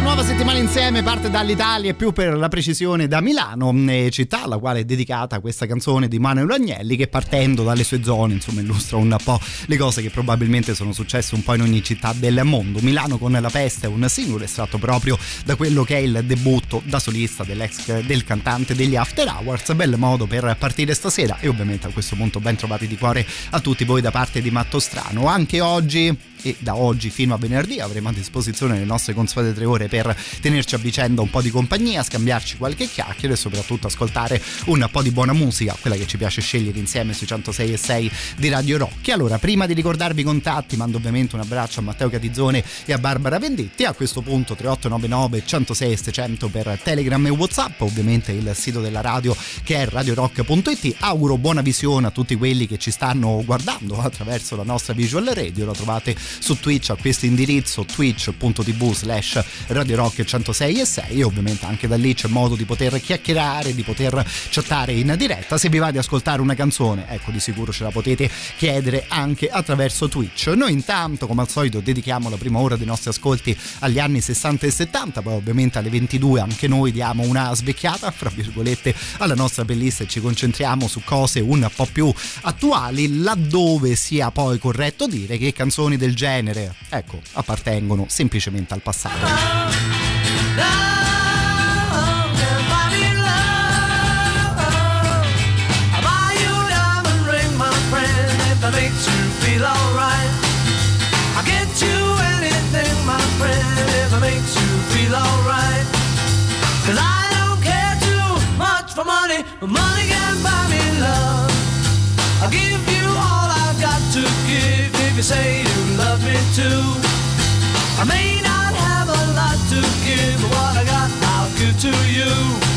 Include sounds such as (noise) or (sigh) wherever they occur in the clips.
Nostra nuova settimana insieme parte dall'Italia e più per la precisione da Milano, eh, città alla quale è dedicata questa canzone di Manuel Agnelli che partendo dalle sue zone insomma illustra un po' le cose che probabilmente sono successe un po' in ogni città del mondo. Milano con la peste è un singolo estratto proprio da quello che è il debutto da solista dell'ex del cantante degli After Hours, bel modo per partire stasera e ovviamente a questo punto ben trovati di cuore a tutti voi da parte di Matto Strano. Anche oggi e da oggi fino a venerdì avremo a disposizione le nostre consuete tre ore per tenerci a vicenda un po' di compagnia, scambiarci qualche chiacchiere e soprattutto ascoltare un po' di buona musica, quella che ci piace scegliere insieme sui 106 e 6 di Radio Rock. Allora, prima di ricordarvi i contatti, mando ovviamente un abbraccio a Matteo Catizzone e a Barbara Venditti. A questo punto 3899 106 600 per Telegram e Whatsapp, ovviamente il sito della radio che è radiorock.it. Auguro buona visione a tutti quelli che ci stanno guardando attraverso la nostra visual radio, la trovate su Twitch a questo indirizzo twitch.tv slash Radio Rock 106 e 6 e ovviamente anche da lì c'è modo di poter chiacchierare, di poter chattare in diretta. Se vi va di ascoltare una canzone, ecco di sicuro ce la potete chiedere anche attraverso Twitch. Noi intanto, come al solito, dedichiamo la prima ora dei nostri ascolti agli anni 60 e 70, poi ovviamente alle 22 anche noi diamo una svecchiata, fra virgolette, alla nostra playlist e ci concentriamo su cose un po' più attuali, laddove sia poi corretto dire che canzoni del genere, ecco, appartengono semplicemente al passato. Makes you feel alright. I'll get you anything, my friend, if it makes you feel alright. Care too much money, but money. I'll give you all I've got to give you say too. I may not have a lot to give, but what I got I'll give to you.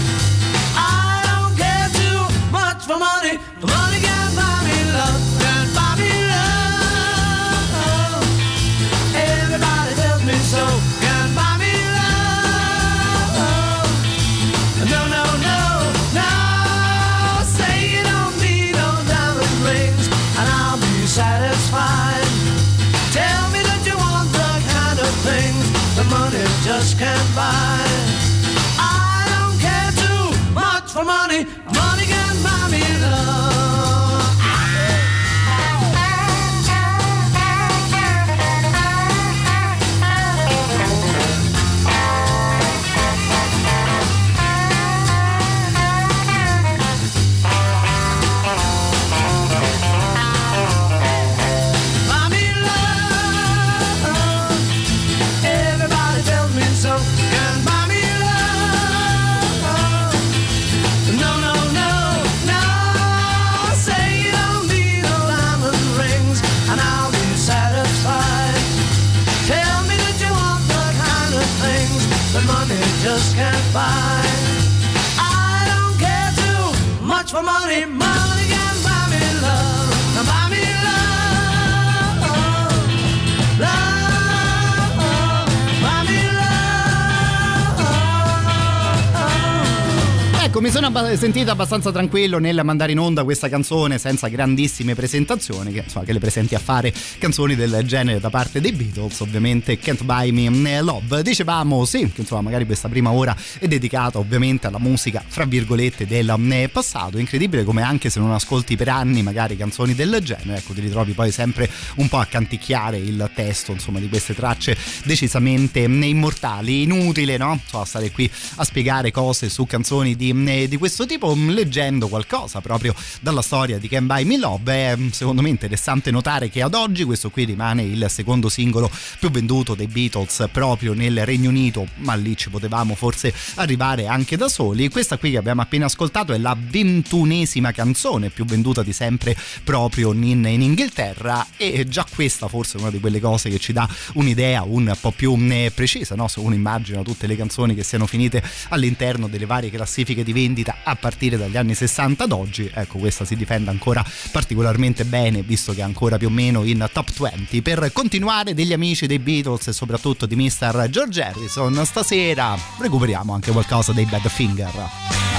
Ecco, mi sono abba- sentito abbastanza tranquillo nel mandare in onda questa canzone senza grandissime presentazioni, che, insomma, che le presenti a fare canzoni del genere da parte dei Beatles, ovviamente Can't Buy Me Love. Dicevamo sì, che insomma magari questa prima ora è dedicata ovviamente alla musica, fra virgolette, del eh, passato. Incredibile come anche se non ascolti per anni magari canzoni del genere, ecco, ti ritrovi poi sempre un po' a canticchiare il testo, insomma, di queste tracce decisamente immortali. Inutile, no? Insomma, stare qui a spiegare cose su canzoni di eh, di questo tipo mm, leggendo qualcosa proprio dalla storia di Can Buy Me Love è mm, secondo me interessante notare che ad oggi questo qui rimane il secondo singolo più venduto dei Beatles proprio nel Regno Unito ma lì ci potevamo forse arrivare anche da soli questa qui che abbiamo appena ascoltato è la ventunesima canzone più venduta di sempre proprio in, in Inghilterra e già questa forse è una di quelle cose che ci dà un'idea un po' più mm, precisa no? se uno immagina tutte le canzoni che siano finite all'interno delle varie classifiche di di vendita a partire dagli anni 60 ad oggi. Ecco, questa si difende ancora particolarmente bene, visto che è ancora più o meno in top 20. Per continuare degli amici dei Beatles e soprattutto di Mr. George Harrison, stasera recuperiamo anche qualcosa dei Badfinger.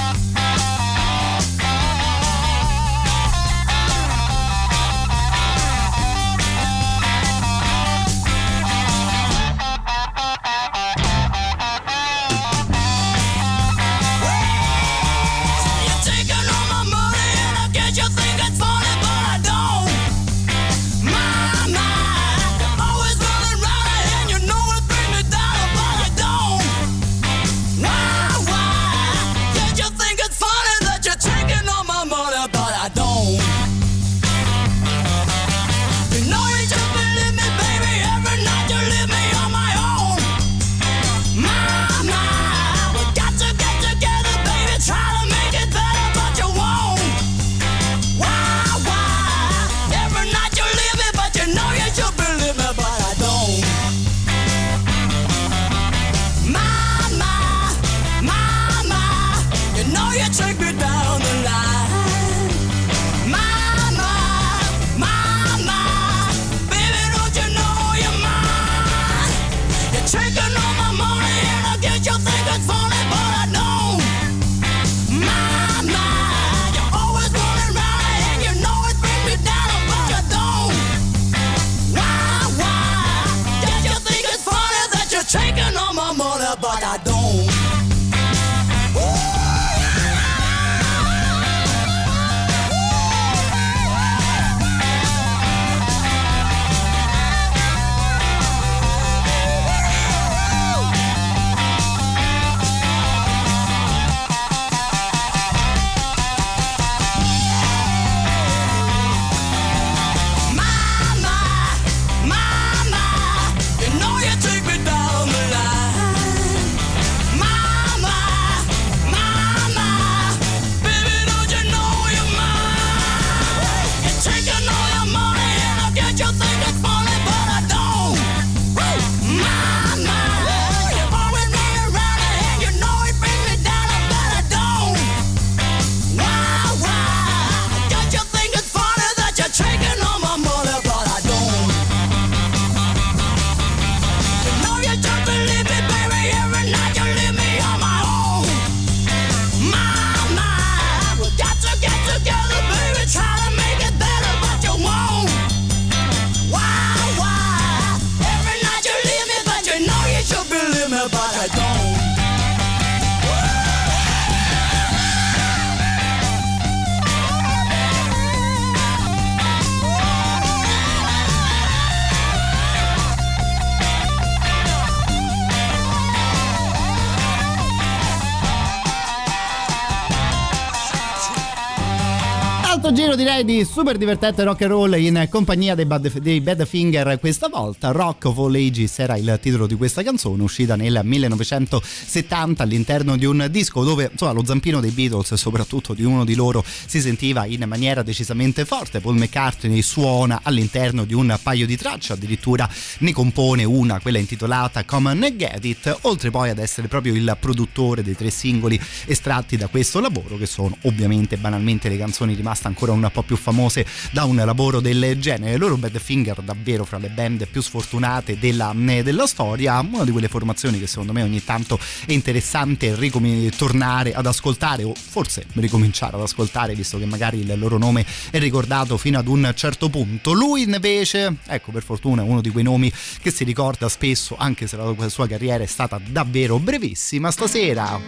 Direi di super divertente rock and roll in compagnia dei, Bad, dei Badfinger questa volta. Rock of All Ages era il titolo di questa canzone, uscita nel 1970 all'interno di un disco dove insomma, lo zampino dei Beatles soprattutto di uno di loro si sentiva in maniera decisamente forte. Paul McCartney suona all'interno di un paio di tracce, addirittura ne compone una, quella intitolata Come and Get It, oltre poi ad essere proprio il produttore dei tre singoli estratti da questo lavoro, che sono ovviamente banalmente le canzoni rimaste ancora un po' più famose da un lavoro del genere. Loro Badfinger davvero fra le band più sfortunate della, eh, della, storia, una di quelle formazioni che secondo me ogni tanto è interessante ricom- tornare ad ascoltare o forse ricominciare ad ascoltare visto che magari il loro nome è ricordato fino ad un certo punto. Lui invece, ecco per fortuna è uno di quei nomi che si ricorda spesso anche se la sua carriera è stata davvero brevissima. Stasera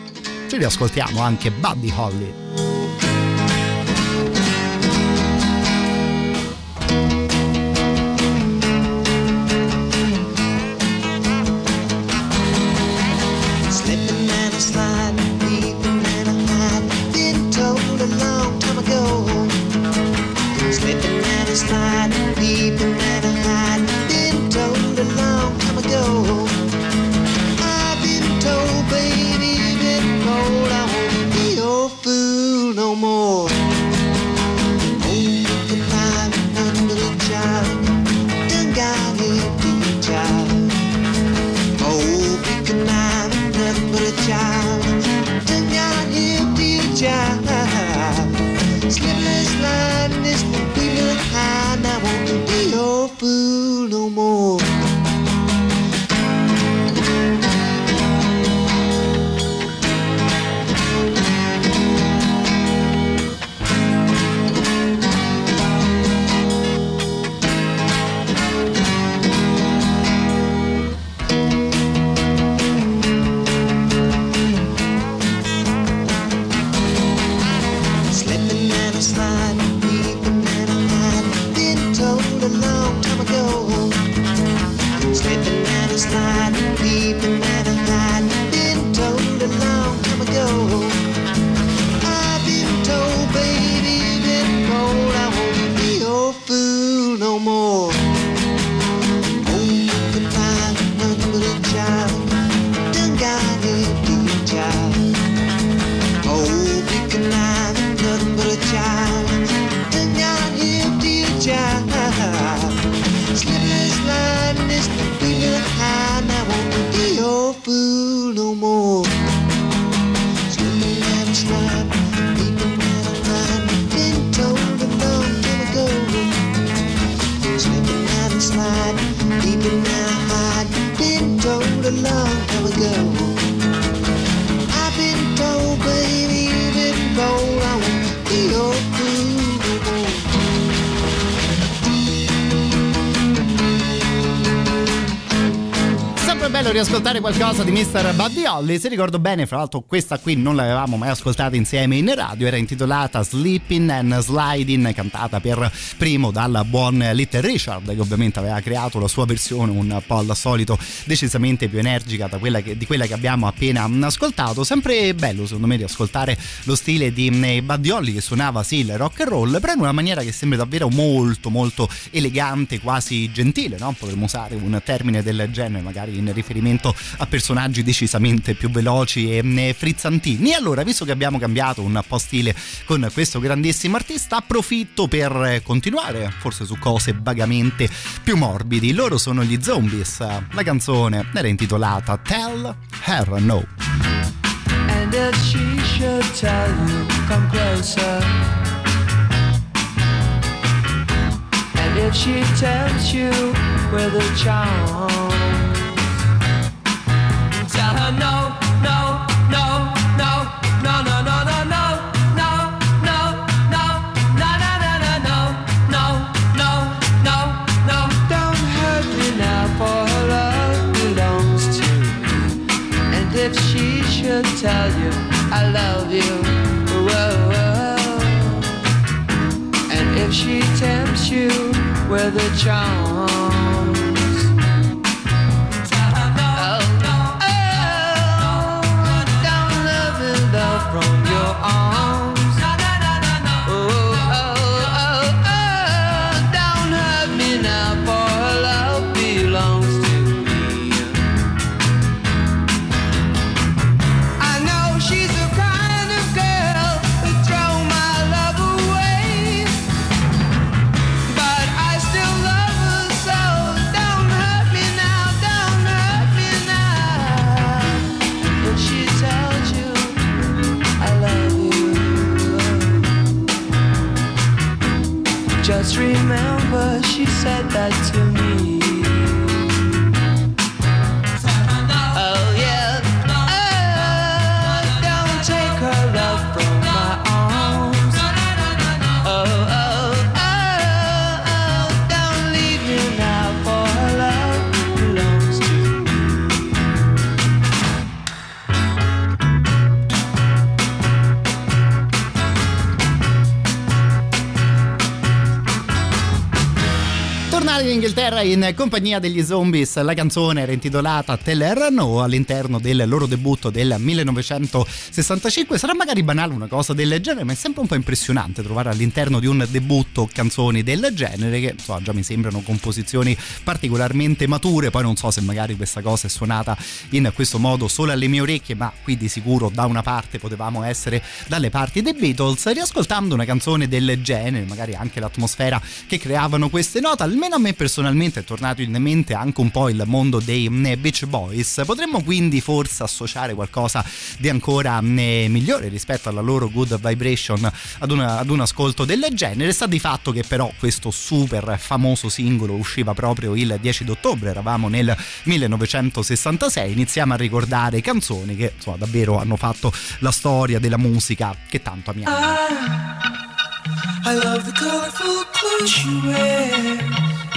ci riascoltiamo anche Buddy Holly. Holly. Se ricordo bene, fra l'altro, questa qui non l'avevamo mai ascoltata insieme in radio. Era intitolata Sleeping and Sliding, cantata per primo dal buon Little Richard, che ovviamente aveva creato la sua versione un po' al solito decisamente più energica quella che, di quella che abbiamo appena ascoltato. Sempre bello, secondo me, riascoltare lo stile di mm, Buddy Holly che suonava sì il rock and roll, però in una maniera che sembra davvero molto, molto elegante, quasi gentile, no? Potremmo usare un termine del genere, magari in riferimento a personaggi decisamente più veloci e frizzantini. Allora, visto che abbiamo cambiato un po' stile con questo grandissimo artista, approfitto per continuare, forse su cose vagamente più morbidi. Loro sono gli Zombies. La canzone era intitolata Tell Her No. And if she should tell you, come closer. And if she tempts you with a charm. Tell her no, love you, whoa, whoa. And if she tempts you with a charm. Just remember she said that to me. In compagnia degli Zombies, la canzone era intitolata Tell Her No all'interno del loro debutto del 1965. Sarà magari banale una cosa del genere, ma è sempre un po' impressionante trovare all'interno di un debutto canzoni del genere che insomma, già mi sembrano composizioni particolarmente mature. Poi non so se magari questa cosa è suonata in questo modo solo alle mie orecchie, ma qui di sicuro da una parte potevamo essere dalle parti dei Beatles. Riascoltando una canzone del genere, magari anche l'atmosfera che creavano queste note, almeno a me personalmente è tornato in mente anche un po' il mondo dei Beach Boys. Potremmo quindi forse associare qualcosa di ancora migliore rispetto alla loro Good Vibration ad, una, ad un ascolto del genere. Sta di fatto che però questo super famoso singolo usciva proprio il 10 d'ottobre, eravamo nel 1966, iniziamo a ricordare canzoni che insomma davvero hanno fatto la storia della musica che tanto amiamo. I love the colorful clothes she wears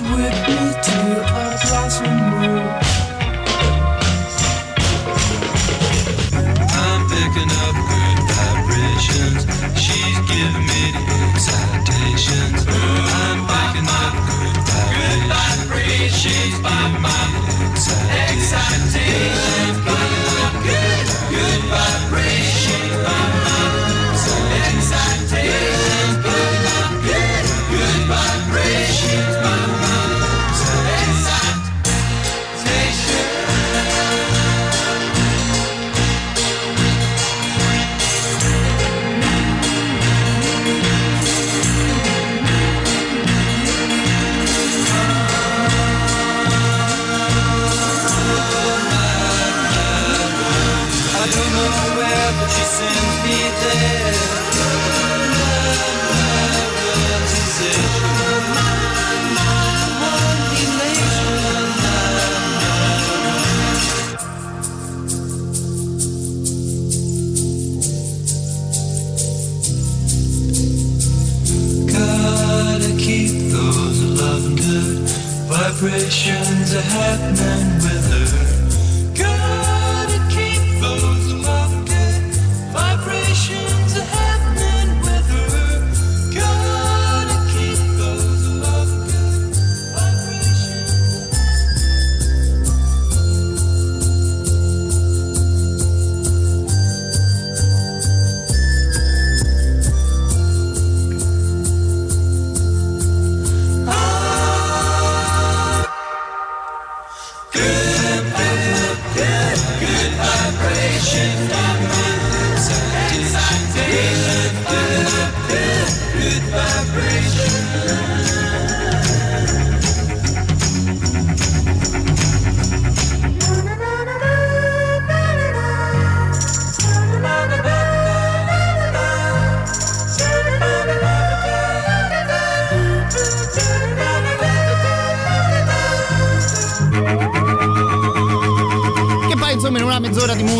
with me to vibrations are happening Che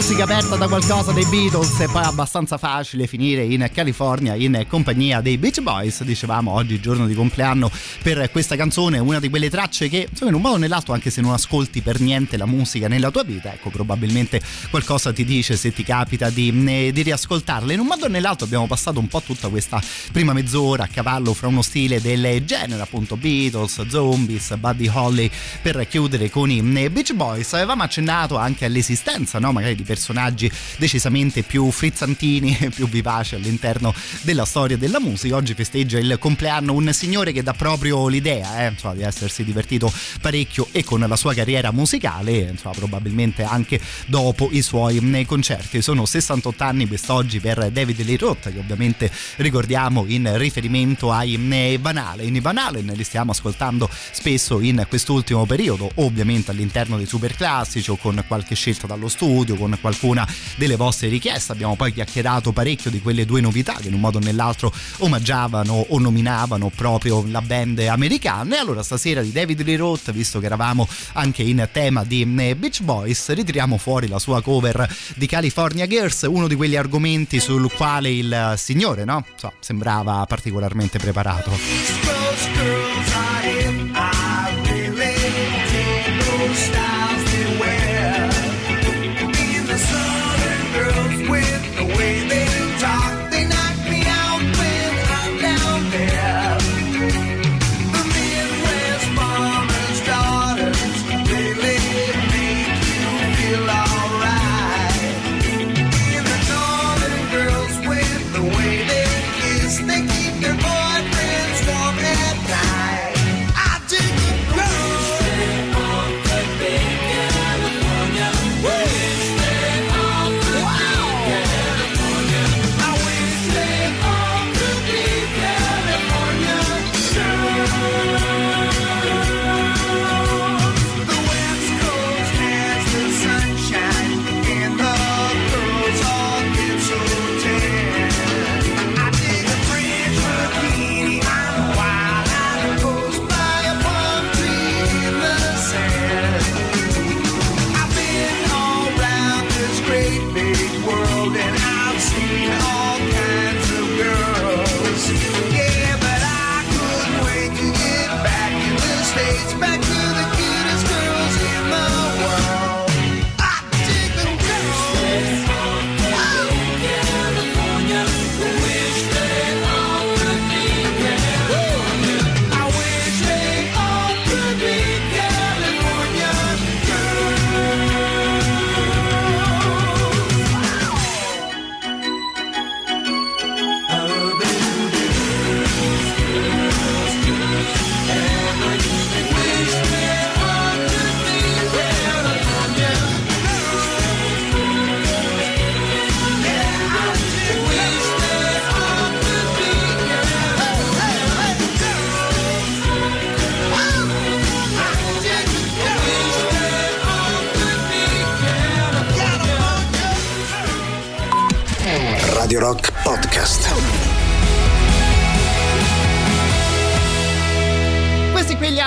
musica aperta da qualcosa dei Beatles è poi abbastanza facile finire in California in compagnia dei Beach Boys. Dicevamo oggi giorno di compleanno per questa canzone, una di quelle tracce che insomma in un modo o nell'altro anche se non ascolti per niente la musica nella tua vita, ecco probabilmente qualcosa ti dice se ti capita di, eh, di riascoltarla. In un modo o nell'altro abbiamo passato un po' tutta questa prima mezz'ora a cavallo fra uno stile del genere, appunto Beatles, Zombies, Buddy Holly per chiudere con i eh, Beach Boys. Avevamo accennato anche all'esistenza no? magari di personaggi decisamente più frizzantini e più vivaci all'interno della storia della musica. Oggi festeggia il compleanno un signore che dà proprio l'idea eh, insomma, di essersi divertito parecchio e con la sua carriera musicale, insomma, probabilmente anche dopo i suoi eh, concerti. Sono 68 anni quest'oggi per David Lee Roth, che ovviamente ricordiamo in riferimento ai eh, Van Halen. I Van Halen li stiamo ascoltando spesso in quest'ultimo periodo, ovviamente all'interno dei super classici o con qualche scelta dallo studio, con qualcuna delle vostre richieste. Abbiamo poi chiacchierato parecchio di quelle due novità che in un modo o nell'altro omaggiavano o nominavano proprio la band americana. E allora stasera di David Lee Roth, visto che eravamo anche in tema di eh, Beach Boys, ritiriamo fuori la sua cover di California Girls, uno di quegli argomenti sul quale il signore, no? So, sembrava particolarmente preparato.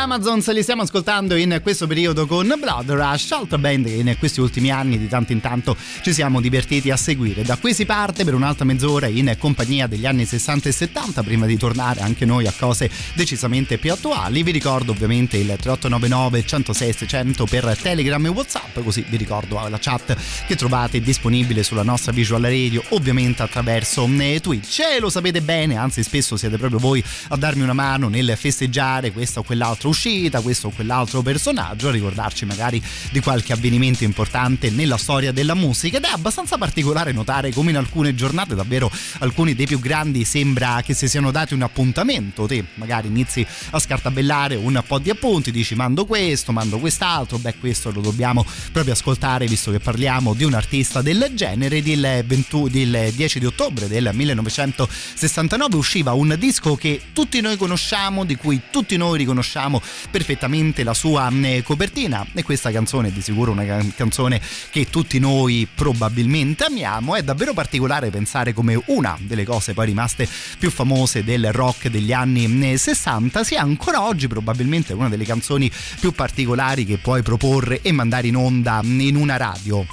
Amazons li stiamo ascoltando in questo periodo con Blood Rush, altra band che in questi ultimi anni di tanto in tanto ci siamo divertiti a seguire. Da qui si parte per un'altra mezz'ora in compagnia degli anni 60 e 70 prima di tornare anche noi a cose decisamente più attuali. Vi ricordo ovviamente il 3899 106 600 per Telegram e Whatsapp, così vi ricordo la chat che trovate disponibile sulla nostra visual radio, ovviamente attraverso eh, Twitch. E lo sapete bene, anzi spesso siete proprio voi a darmi una mano nel festeggiare questa o quell'altra uscita, questo o quell'altro personaggio, ricordarci magari di qualche avvenimento importante nella storia della musica. Ed è abbastanza particolare notare come in alcune giornate davvero alcuni dei più grandi sembra che si siano dati un appuntamento, te magari inizi a scartabellare un po' di appunti, dici mando questo, mando quest'altro, beh questo lo dobbiamo proprio ascoltare visto che parliamo di un artista del genere, del, 20, del 10 di ottobre del 1969 usciva un disco che tutti noi conosciamo, di cui tutti noi riconosciamo perfettamente la sua eh, copertina. E questa canzone è di sicuro una canzone che tutti noi probabilmente amiamo. È davvero particolare pensare come una delle cose poi rimaste più famose del rock degli anni 60 eh, sia ancora oggi probabilmente una delle canzoni più particolari che puoi proporre e mandare in onda in una radio.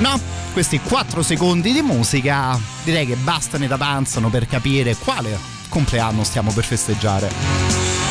No, questi 4 secondi di musica direi che bastano ed avanzano per capire quale compleanno stiamo per festeggiare.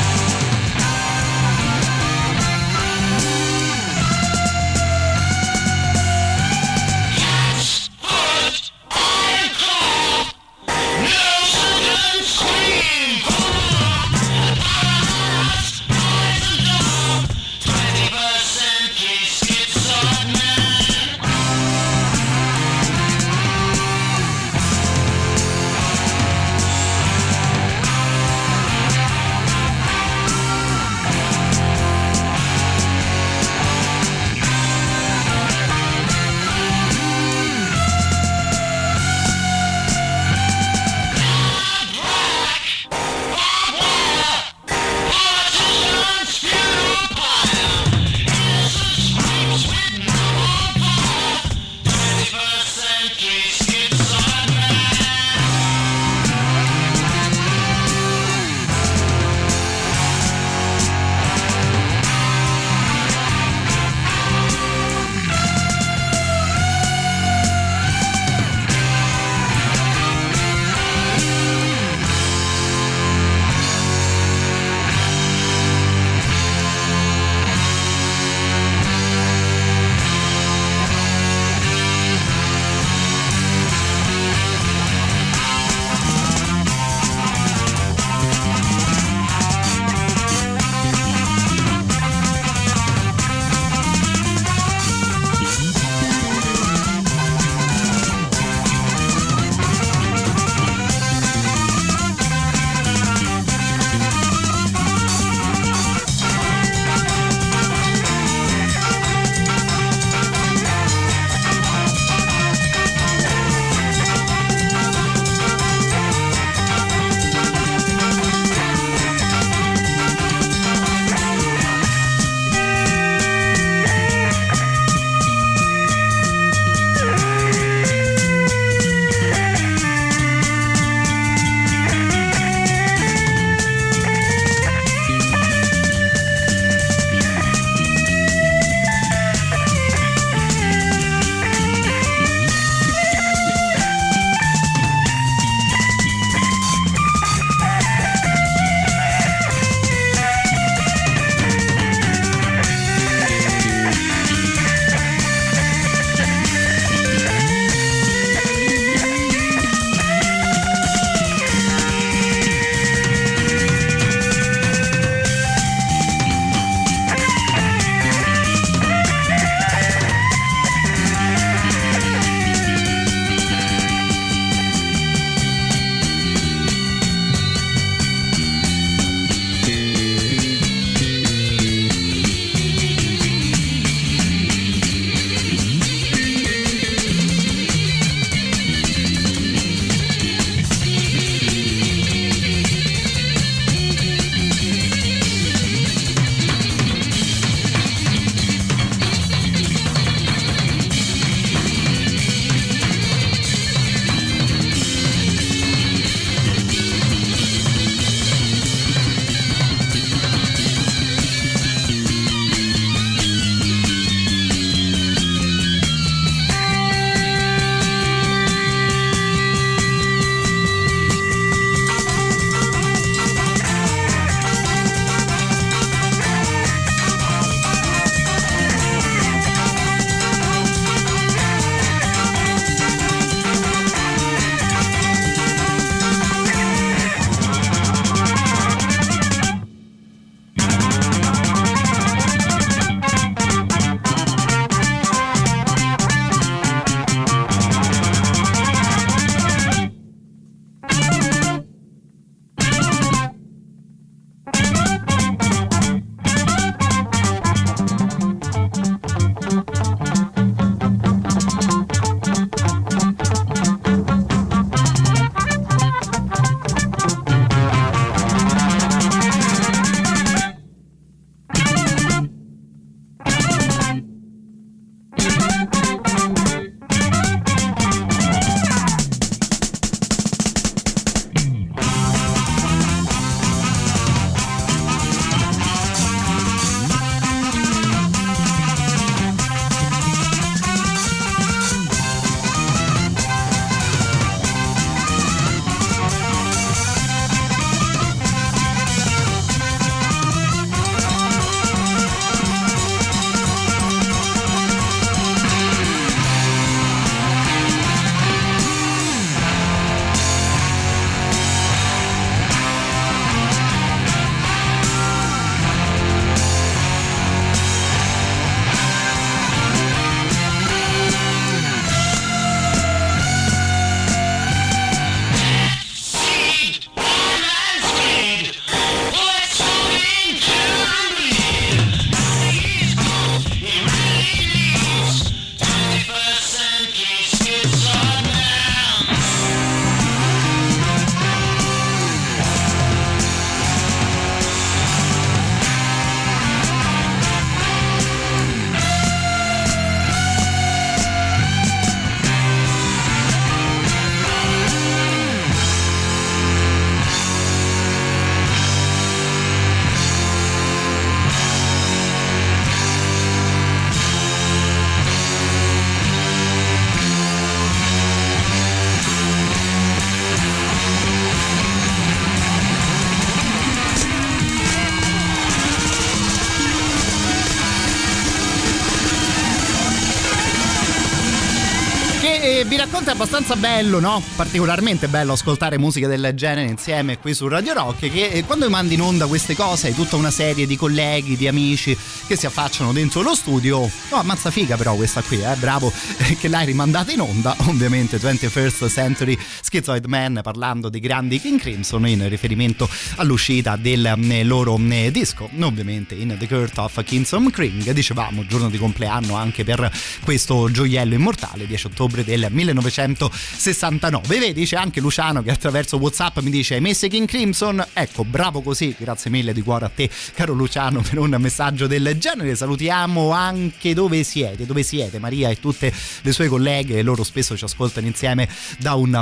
È abbastanza bello, no? Particolarmente bello ascoltare musica del genere insieme qui su Radio Rock. Che eh, quando mandi in onda queste cose hai tutta una serie di colleghi, di amici che si affacciano dentro lo studio. No, ammazza figa però questa qui, eh? Bravo (laughs) che l'hai rimandata in onda. Ovviamente 21st Century Schizoid Man parlando dei grandi King Crimson in riferimento all'uscita del eh, loro eh, disco. Ovviamente in The Court of Kingston King. Dicevamo, giorno di compleanno anche per questo gioiello immortale, 10 ottobre del 1969. Vedi, c'è anche Luciano che attraverso WhatsApp mi dice: Hai messo King Crimson? Ecco, bravo così. Grazie mille di cuore a te, caro Luciano, per un messaggio del genere. Salutiamo anche dove siete, dove siete, Maria e tutte le sue colleghe. Loro spesso ci ascoltano insieme da un,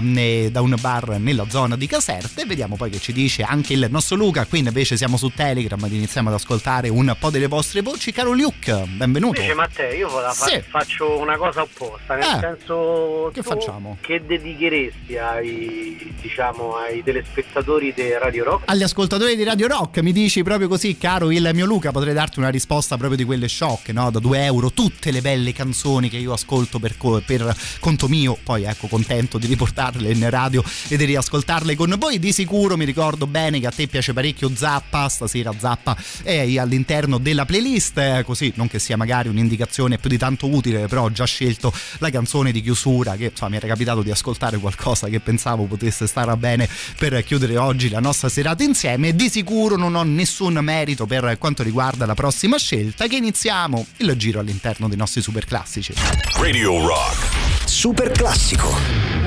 da un bar nella zona di Caserte. Vediamo poi che ci dice anche il nostro Luca. Qui invece siamo su Telegram ed iniziamo ad ascoltare un po' delle vostre voci. Caro Luke, benvenuto. Invece Matteo, io fa- Sì. faccio una cosa opposta, nel Eh, senso che facciamo? Che dedicheresti ai diciamo ai telespettatori di Radio Rock? Agli ascoltatori di Radio Rock mi dici proprio così, caro il mio Luca, potrei darti una risposta proprio di quelle shock, no? Da 2 euro, tutte le belle canzoni che io ascolto per, co- per conto mio, poi ecco, contento di riportarle in radio e di riascoltarle con voi. Di sicuro mi ricordo bene che a te piace parecchio Zappa, stasera Zappa è all'interno della playlist, eh, così non che sia magari un'indicazione più di tanto utile, però ho già scelto la canzone di chiusura che insomma, mi era capitato di ascoltare qualcosa che pensavo potesse stare bene per chiudere oggi la nostra serata insieme. Di sicuro non ho nessun merito per quanto riguarda la prossima scelta che iniziamo il giro all'interno dei nostri super classici. Radio Rock. Super classico.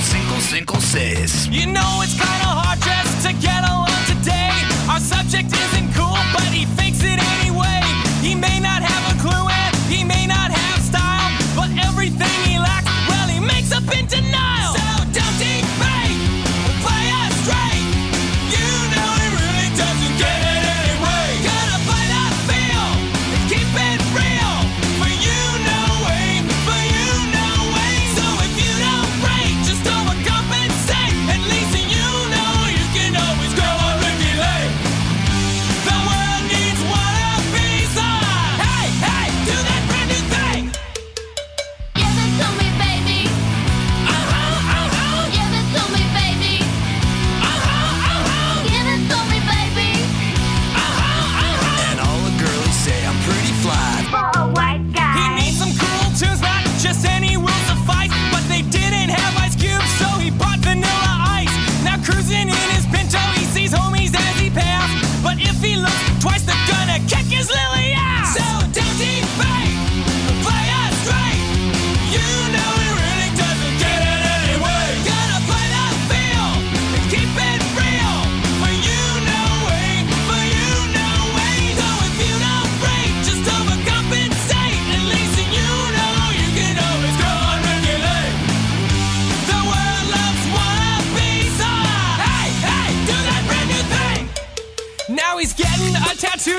cuatro, cinco, cinco. You know it's kinda hard just to get along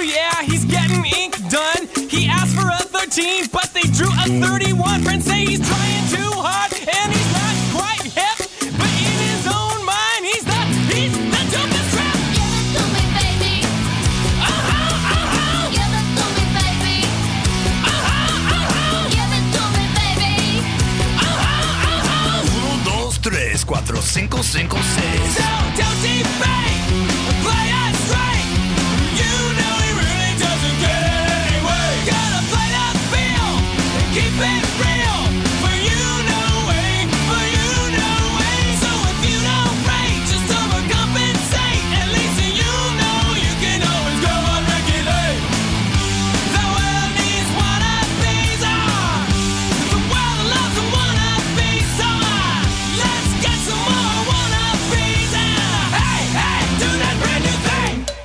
yeah, he's getting ink done. He asked for a 13, but they drew a 31. Friends say he's trying too hard, and he's not quite hip. But in his own mind, he's the, he's the dopest trap. Give it to me, baby. Uh-huh, uh-huh. Give it to me, baby. Uh-huh, uh-huh. Give it to me, baby. Uh-huh, uh-huh. 1, 2, 3, 4, 5, 5, 6.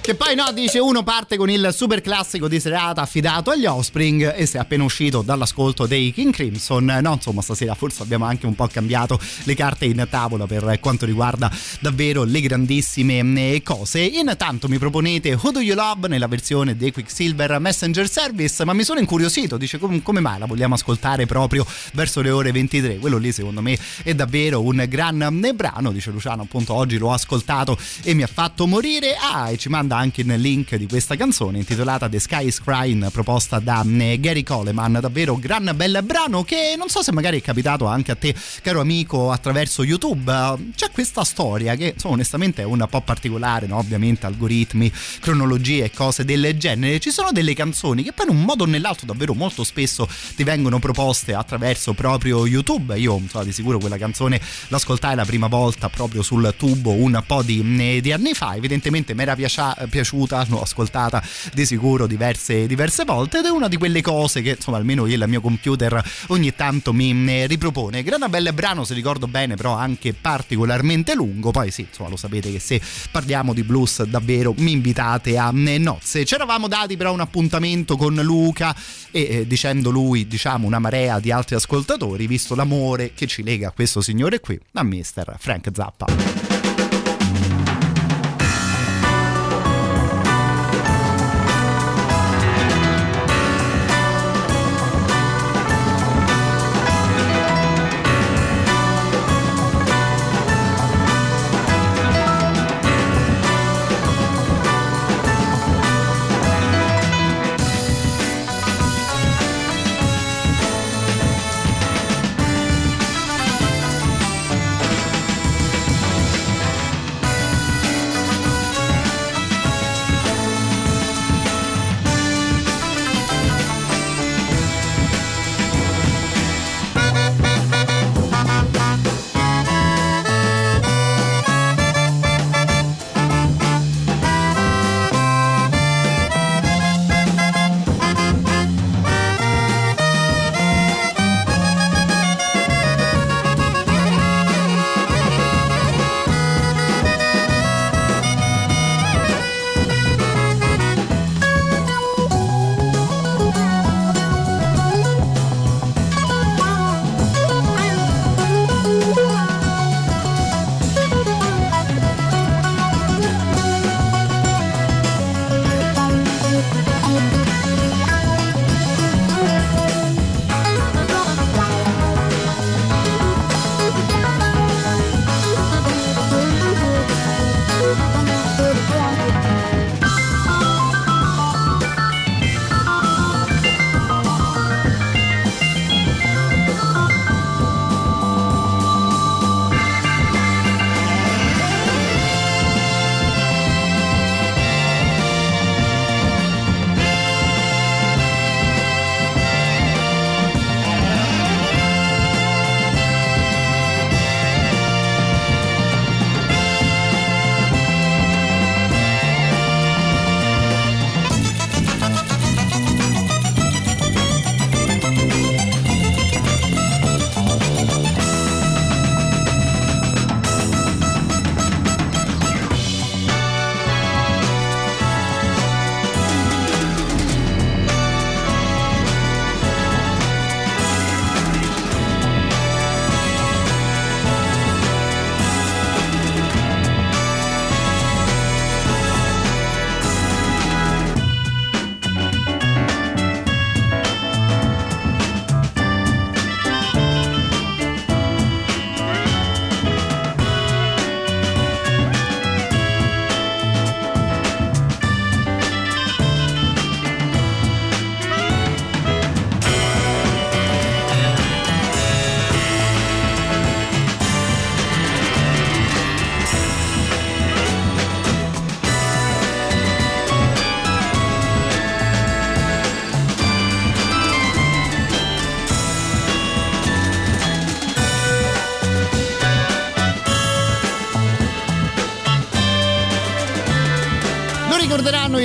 Che poi no, dice uno parte con il super classico di serata affidato agli Offspring e si è appena uscito dall'ascolto dei King Crimson. No, insomma, stasera forse abbiamo anche un po' cambiato le carte in tavola per quanto riguarda davvero le grandissime eh, cose. Intanto mi proponete Who Do You Love nella versione dei Quicksilver Messenger Service, ma mi sono incuriosito, dice com- come mai la vogliamo ascoltare proprio verso le ore 23? Quello lì secondo me è davvero un gran brano, dice Luciano, appunto oggi l'ho ascoltato e mi ha fatto morire. Ah, e ci manda anche il link di questa canzone intitolata The Sky is Crying proposta da eh, Gary Coleman, davvero gran bel brano che non so se magari è capitato anche a te caro amico attraverso YouTube. C'è questa storia che insomma onestamente è un po' particolare, no? ovviamente algoritmi, cronologie e cose del genere. Ci sono delle canzoni che in un modo o nell'altro davvero molto spesso ti vengono proposte attraverso proprio YouTube. Io insomma, di sicuro quella canzone l'ascoltai la prima volta proprio sul tubo un po' di, eh, di anni fa, evidentemente mi era piacia- piaciuta, l'ho ascoltata di sicuro diverse, diverse volte ed è una di quelle cose che insomma almeno io il mio computer ogni tanto mi ripropone. Gran bel brano se ricordo bene però anche particolarmente lungo, poi sì insomma lo sapete che se parliamo di blues davvero mi invitate a nozze. Ci eravamo dati però un appuntamento con Luca e eh, dicendo lui diciamo una marea di altri ascoltatori visto l'amore che ci lega a questo signore qui, a Mr. Frank Zappa.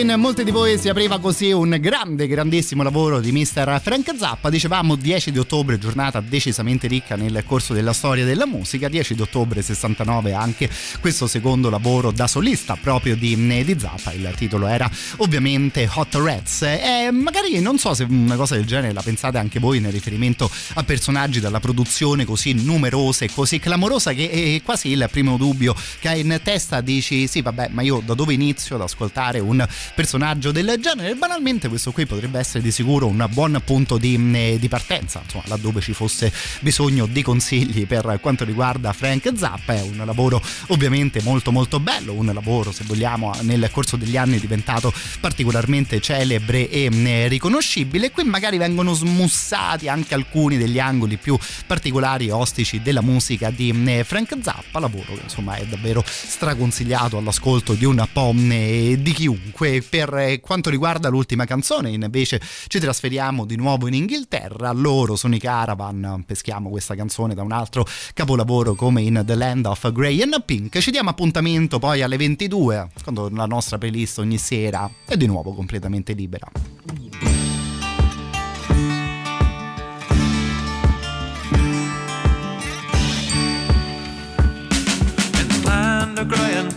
In molti di voi si apriva così un grande, grandissimo lavoro di Mr. Frank Zappa. Dicevamo 10 di ottobre, giornata decisamente ricca nel corso della storia della musica. 10 di ottobre 69 anche questo secondo lavoro da solista proprio di, di Zappa. Il titolo era ovviamente Hot Rats. E magari non so se una cosa del genere la pensate anche voi nel riferimento a personaggi dalla produzione così numerosa e così clamorosa che è quasi il primo dubbio che hai in testa. Dici sì, vabbè, ma io da dove inizio ad ascoltare un personaggio del genere? Banalmente questo qui potrebbe essere di sicuro un buon punto di, di partenza, insomma, laddove ci fosse bisogno di consigli per quanto riguarda Frank Zappa. È un lavoro ovviamente molto molto bello, un lavoro se vogliamo nel corso degli anni diventato particolarmente celebre e riconoscibile. Qui magari vengono smussati anche alcuni degli angoli più particolari e ostici della musica di Frank Zappa, lavoro che insomma è davvero straconsigliato all'ascolto di un po' di chiunque. Per quanto riguarda l'ultima canzone invece ci trasferiamo di nuovo in Inghilterra, loro sono i Caravan, peschiamo questa canzone da un altro capolavoro come in The Land of Grey and Pink, ci diamo appuntamento poi alle 22 quando la nostra playlist ogni sera è di nuovo completamente libera.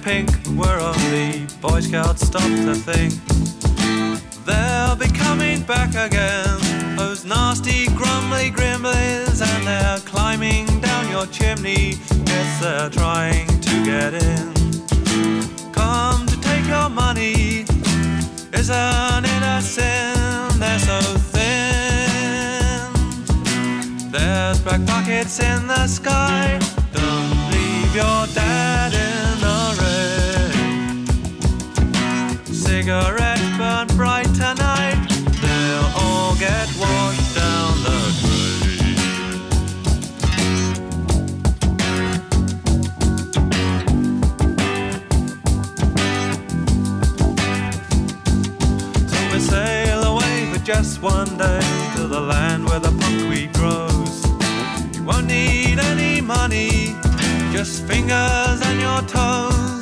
Pink, where only Boy Scouts stop to think. They'll be coming back again, those nasty, grumbly grimblies, and they're climbing down your chimney. Yes, they're trying to get in. Come to take your money, isn't it a sin? They're so thin. There's black pockets in the sky. Don't leave your dad in the rain. Cigarettes burn bright tonight. They'll all get washed down the drain. So we sail away for just one day to the land where the buckwheat grows. You won't need any money, just fingers and your toes.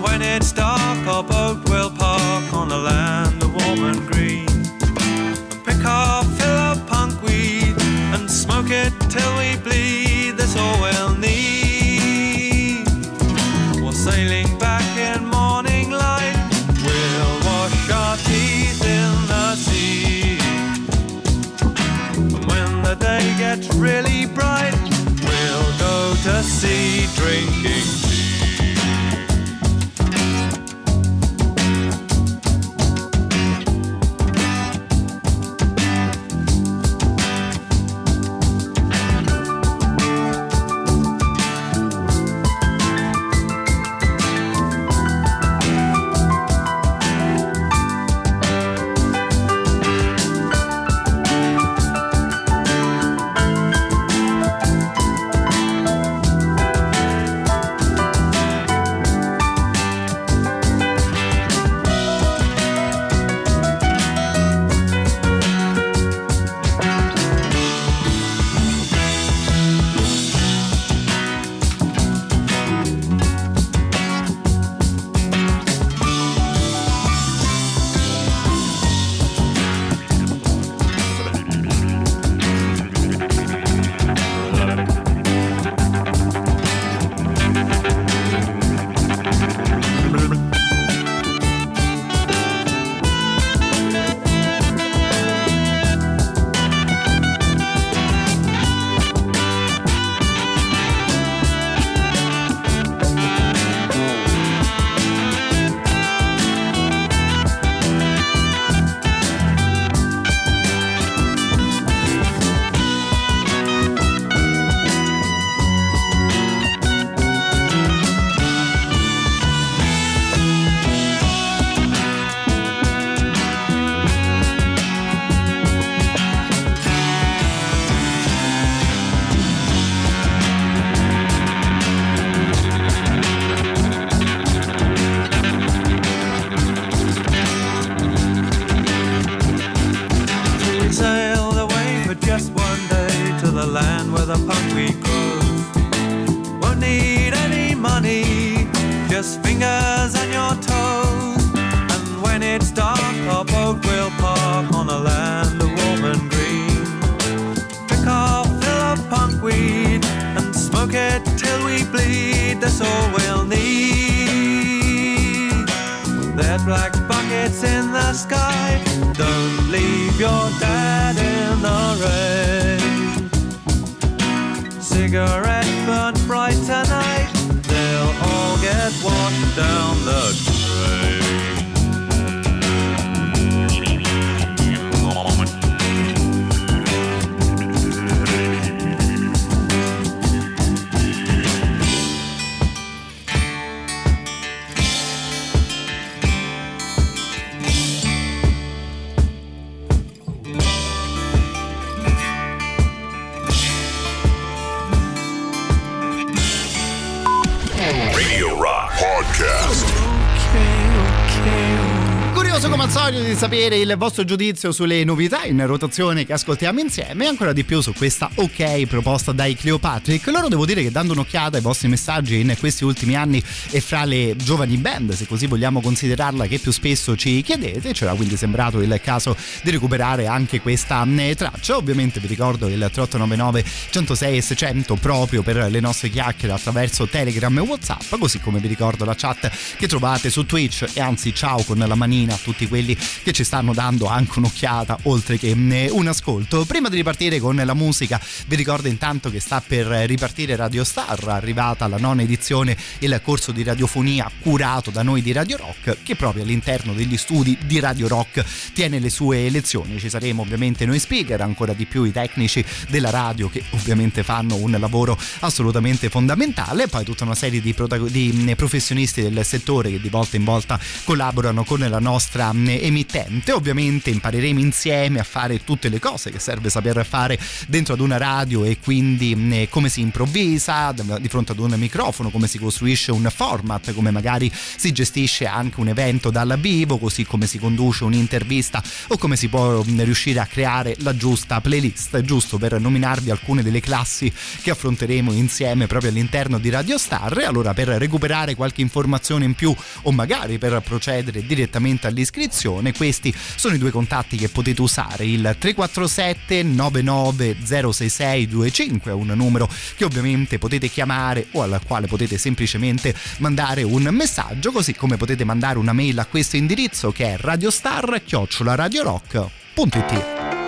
When it's dark, our boat will park on the land of warm and green. And pick our fill of punkweed and smoke it till we bleed. That's all we'll need. While sailing back in morning light, we'll wash our teeth in the sea. And when the day gets really bright, we'll go to sea drinking Cigarette burnt bright tonight. They'll all get washed down the sapere il vostro giudizio sulle novità in rotazione che ascoltiamo insieme e ancora di più su questa ok proposta dai Cleopatrick. Loro devo dire che dando un'occhiata ai vostri messaggi in questi ultimi anni e fra le giovani band, se così vogliamo considerarla, che più spesso ci chiedete, c'era quindi sembrato il caso di recuperare anche questa eh, traccia. Ovviamente vi ricordo il 3899 106 e 600 proprio per le nostre chiacchiere attraverso Telegram e Whatsapp, così come vi ricordo la chat che trovate su Twitch e anzi ciao con la manina a tutti quelli che ci stanno dando anche un'occhiata oltre che eh, un ascolto. Prima di ripartire con la musica vi ricordo intanto che sta per ripartire Radio Star, arrivata la nona edizione, il corso di radiofonia curato da noi di Radio Rock che proprio all'interno degli studi di Radio Rock tiene le sue lezioni. Ci saremo ovviamente noi speaker, ancora di più i tecnici della radio che ovviamente fanno un lavoro assolutamente fondamentale, poi tutta una serie di, protago- di eh, professionisti del settore che di volta in volta collaborano con la nostra eh, emittente. Ovviamente impareremo insieme a fare tutte le cose che serve saper fare dentro ad una radio e quindi eh, come si improvvisa di fronte ad un microfono, come si costruisce un format, come magari si gestisce anche un evento dal vivo, così come si conduce un'intervista o come si può mm, riuscire a creare la giusta playlist, giusto per nominarvi alcune delle classi che affronteremo insieme proprio all'interno di Radio Star. Allora per recuperare qualche informazione in più o magari per procedere direttamente all'iscrizione, questi sono i due contatti che potete usare. Il 347 99 066 25 è un numero che ovviamente potete chiamare o al quale potete semplicemente mandare un messaggio, così come potete mandare una mail a questo indirizzo che è radiostar-radiorock.it.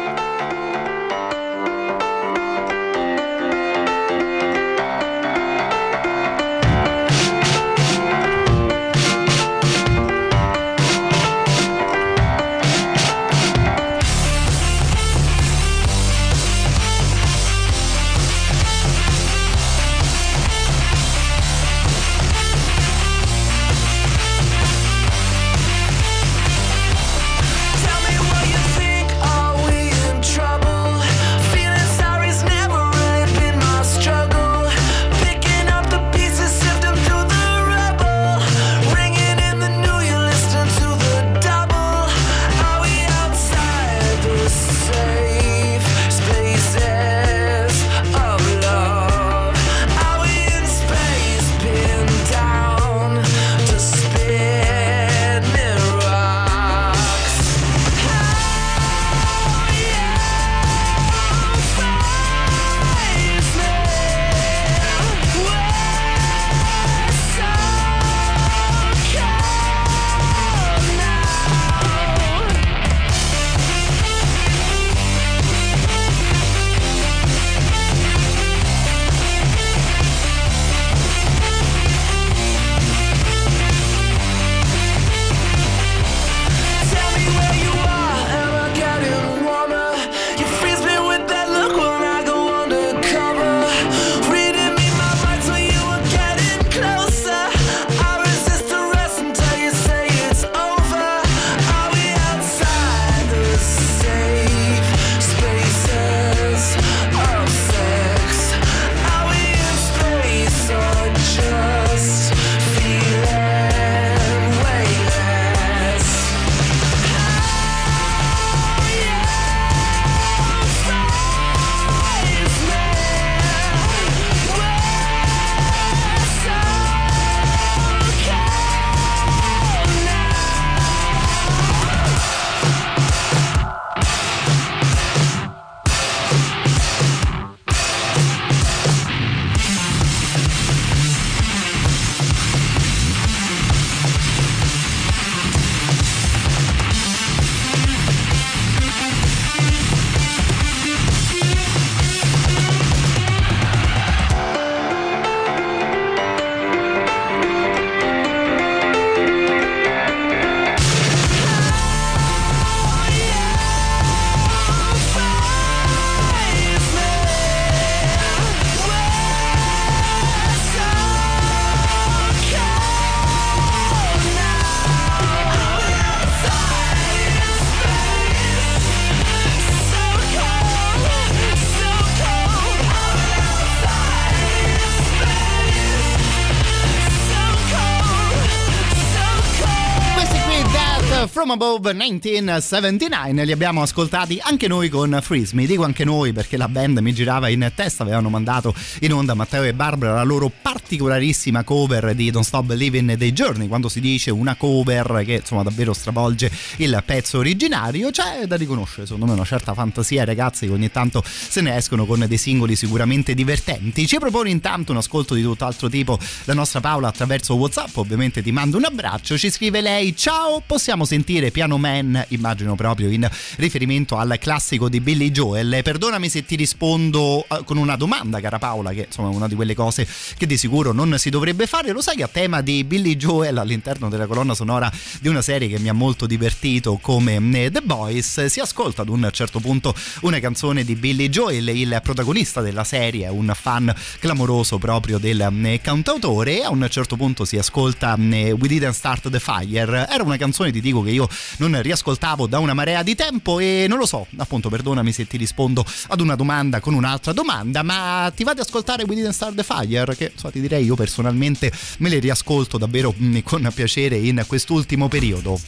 From Above 1979 li abbiamo ascoltati anche noi con Freeze. Mi dico anche noi perché la band mi girava in testa, avevano mandato in onda Matteo e Barbara la loro particolarissima cover di Don't Stop Believing dei Giorni. Quando si dice una cover che insomma davvero stravolge il pezzo originario, c'è da riconoscere secondo me una certa fantasia ai ragazzi che ogni tanto se ne escono con dei singoli sicuramente divertenti. Ci propone intanto un ascolto di tutt'altro tipo la nostra Paola attraverso WhatsApp, ovviamente ti mando un abbraccio, ci scrive lei ciao, possiamo sentire Piano Man, immagino proprio in riferimento al classico di Billy Joel. Perdonami se ti rispondo eh, con una domanda, cara Paola, che insomma è una di quelle cose che di sicuro non si dovrebbe fare. Lo sai che a tema di Billy Joel all'interno della colonna sonora di una serie che mi ha molto divertito come eh, The Boys si ascolta ad un certo punto una canzone di Billy Joel, il protagonista della serie un fan clamoroso proprio del eh, cantautore e a un certo punto si ascolta eh, We Didn't Start the Fire. Era una canzone, ti dico, che io non riascoltavo da una marea di tempo e non lo so, appunto perdonami se ti rispondo ad una domanda con un'altra domanda, ma ti va di ascoltare We Didn't Start the Fire? Che so, ti direi io personalmente me le riascolto davvero mm, con piacere in quest'ultimo periodo.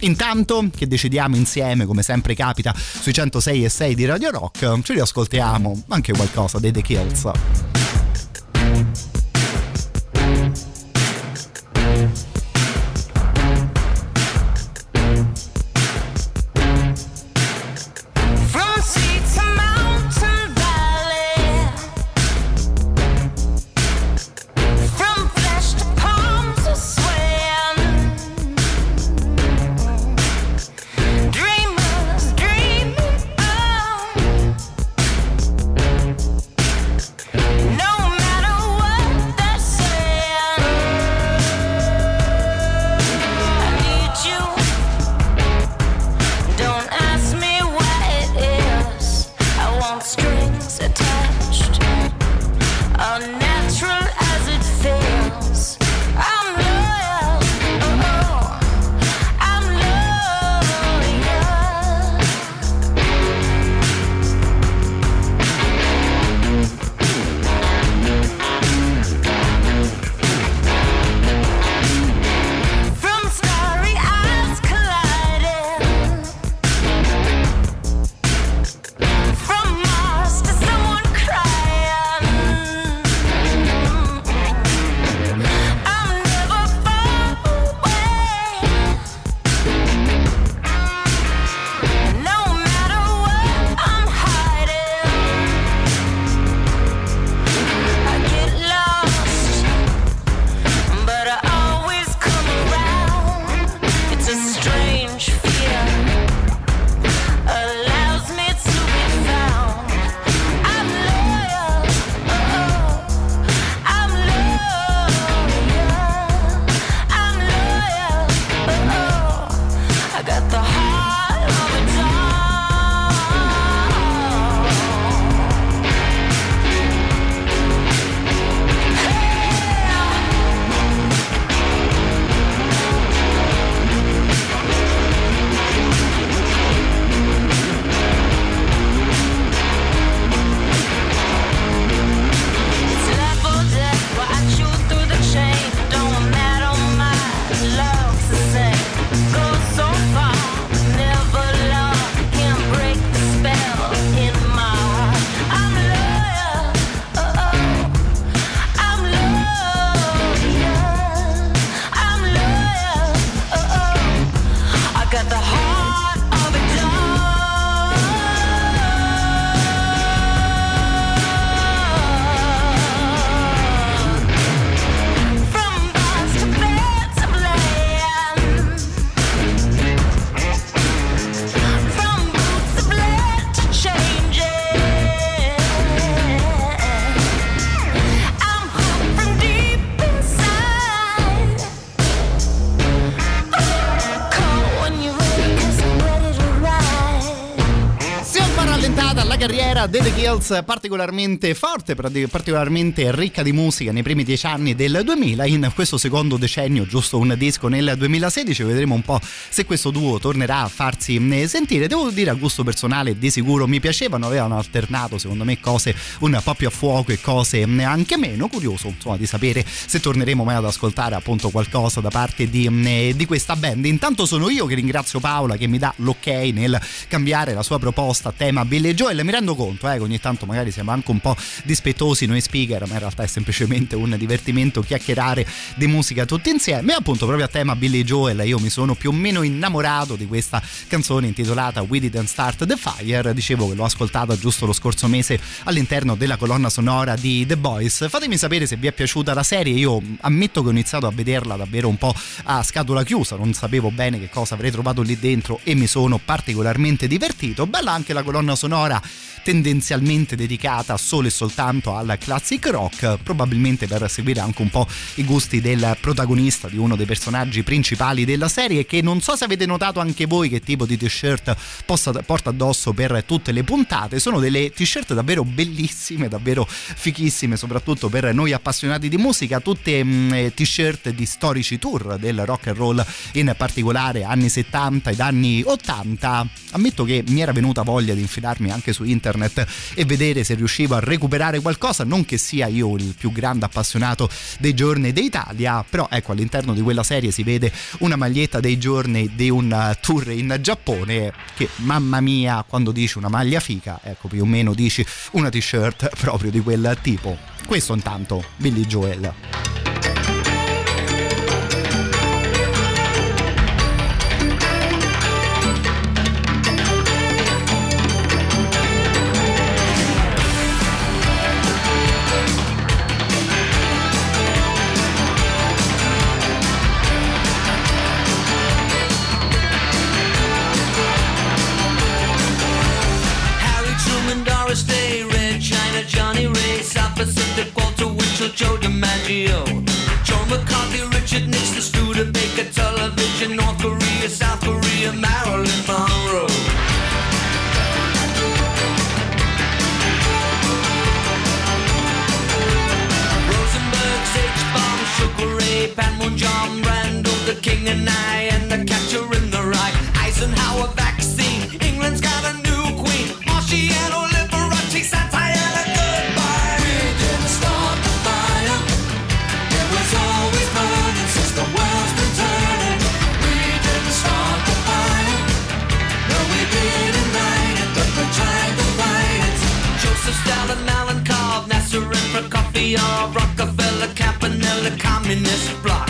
Intanto che decidiamo insieme, come sempre capita, sui 106 e 6 di Radio Rock, ci riascoltiamo anche qualcosa dei The Kills. Kills particolarmente forte, particolarmente ricca di musica nei primi dieci anni del 2000. In questo secondo decennio, giusto un disco nel 2016, vedremo un po' se questo duo tornerà a farsi eh, sentire. Devo dire a gusto personale di sicuro mi piacevano, avevano alternato secondo me cose un po' più a fuoco e cose eh, anche meno. Curioso insomma di sapere se torneremo mai ad ascoltare appunto qualcosa da parte di, eh, di questa band. Intanto sono io che ringrazio Paola che mi dà l'ok nel cambiare la sua proposta a tema Billy Joel. Mi rendo conto eh, che ogni tanto magari siamo anche un po' dispettosi noi speaker, ma in realtà è semplicemente un divertimento chiacchierare di musica tutti insieme. E appunto proprio a tema Billy Joel io mi sono più o meno innamorato di questa canzone intitolata We Didn't Start the Fire. Dicevo che l'ho ascoltata giusto lo scorso mese all'interno della colonna sonora di The Boys. Fatemi sapere se vi è piaciuta la serie. Io ammetto che ho iniziato a vederla davvero un po' a scatola chiusa, non sapevo bene che cosa avrei trovato lì dentro e mi sono particolarmente divertito. Bella anche la colonna sonora tendenzialmente dedicata solo e soltanto al classic rock, probabilmente per seguire anche un po' i gusti del protagonista, di uno dei personaggi principali della serie, che non so se avete notato anche voi che tipo di t-shirt possa- porta addosso per tutte le puntate, sono delle t-shirt davvero bellissime, davvero fichissime, soprattutto per noi appassionati di musica, tutte mm, eh, t-shirt di storici tour del rock and roll, in particolare anni 70 ed anni 80. Ammetto che mi era venuta voglia di infilarmi anche su internet e vedere se riuscivo a recuperare qualcosa, non che sia io il più grande appassionato dei giorni d'Italia, però ecco all'interno di quella serie si vede una maglietta dei giorni di un uh, tour in Giappone che mamma mia quando dici una maglia fica, ecco più o meno dici una t-shirt proprio di quel tipo. Questo intanto Billy Joel. King and I, and the Catcher in the Rye, Eisenhower vaccine, England's got a new queen, Marciano, Liberace, Santayana, goodbye. We didn't start the fire, it was always burning since the world's been turning. We didn't start the fire, no we didn't light it, but we tried to fight it. Joseph Stalin, Nasser and Prokofiev, Rockefeller, Campanella, Communist Bloc.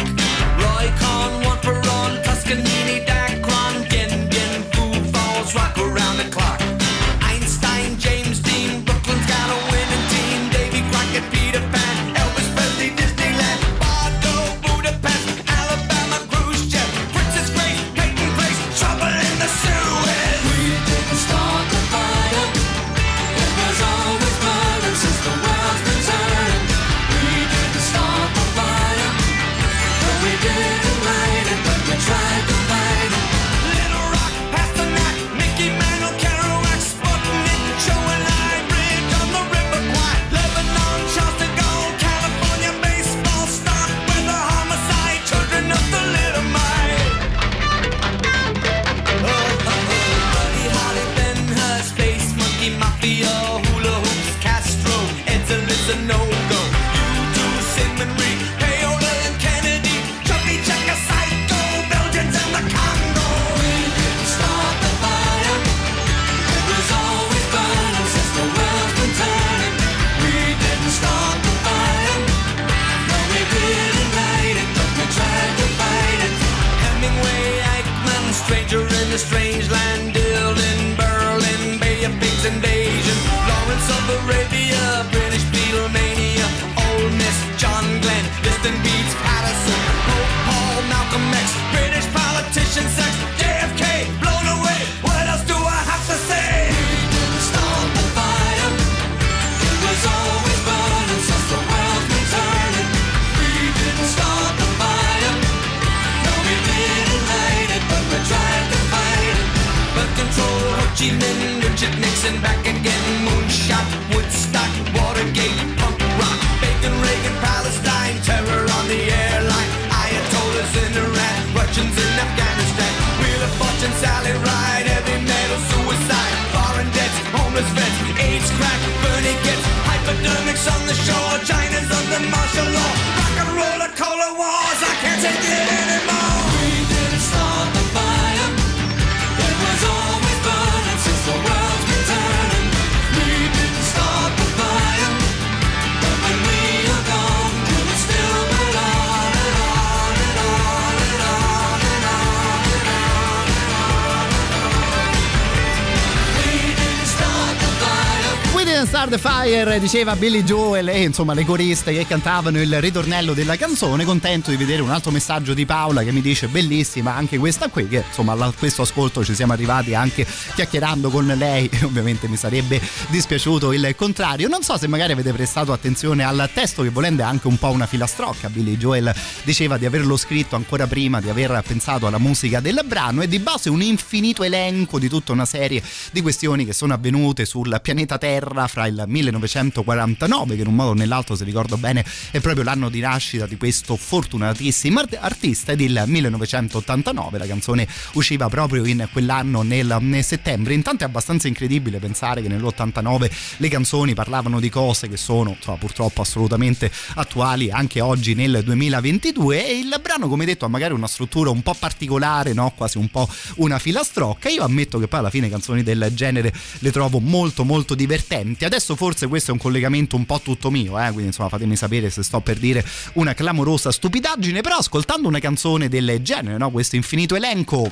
Fire, diceva Billy Joel e insomma le coriste che cantavano il ritornello della canzone. Contento di vedere un altro messaggio di Paola che mi dice bellissima anche questa qui, che insomma a questo ascolto ci siamo arrivati anche chiacchierando con lei e (laughs) ovviamente mi sarebbe dispiaciuto il contrario. Non so se magari avete prestato attenzione al testo che volendo è anche un po' una filastrocca. Billy Joel diceva di averlo scritto ancora prima di aver pensato alla musica del brano e di base un infinito elenco di tutta una serie di questioni che sono avvenute sul pianeta Terra fra il 1949 che in un modo o nell'altro se ricordo bene è proprio l'anno di nascita di questo fortunatissimo art- artista ed il 1989 la canzone usciva proprio in quell'anno nel, nel settembre. Intanto è abbastanza incredibile pensare che nell'89 le canzoni parlavano di cose che sono insomma, purtroppo assolutamente attuali anche oggi nel 2022 e il brano come detto ha magari una struttura un po' particolare no? quasi un po' una filastrocca. Io ammetto che poi alla fine canzoni del genere le trovo molto molto divertenti adesso forse questo è un collegamento un po' tutto mio eh? quindi insomma fatemi sapere se sto per dire una clamorosa stupidaggine però ascoltando una canzone del genere no? questo infinito elenco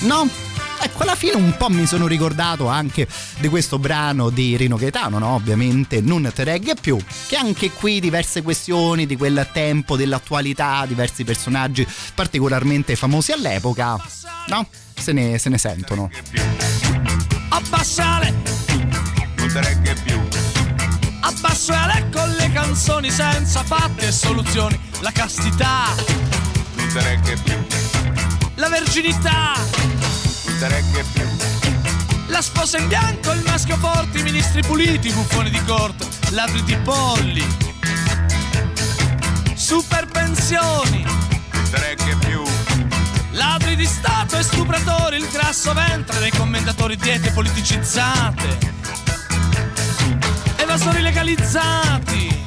no? Ecco, alla fine un po' mi sono ricordato anche di questo brano di Rino Gaetano, no? Ovviamente non te regge più, che anche qui diverse questioni di quel tempo, dell'attualità, diversi personaggi particolarmente famosi all'epoca, no? Se ne, se ne sentono. Abbassale, non te regge più. abbassale con le canzoni senza fatti e soluzioni. La castità, Non te regge più. la verginità, Non te regge più. la sposa in bianco, il maschio forte, i ministri puliti, i buffoni di corte, ladri di polli. Super pensioni, Non te regge più. Ladri di Stato e stupratori, il grasso ventre dei commentatori diete politicizzate. Evasori legalizzati.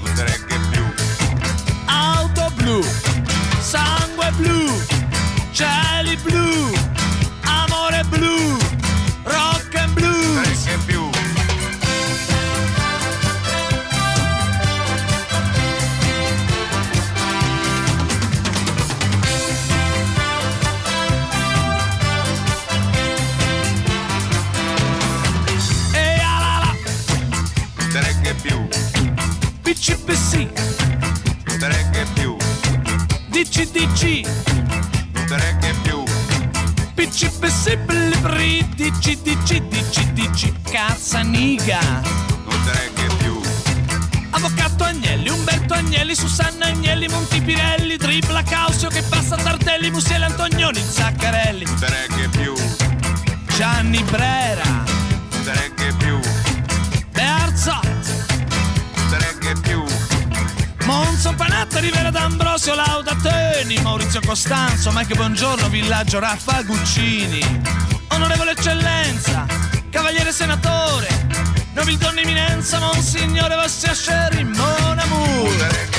Teni, Maurizio Costanzo, Mike Buongiorno, Villaggio Raffa Guccini, Onorevole Eccellenza, Cavaliere Senatore, Nobildonna Eminenza, Monsignore Vassia Sherry, Mon Amour.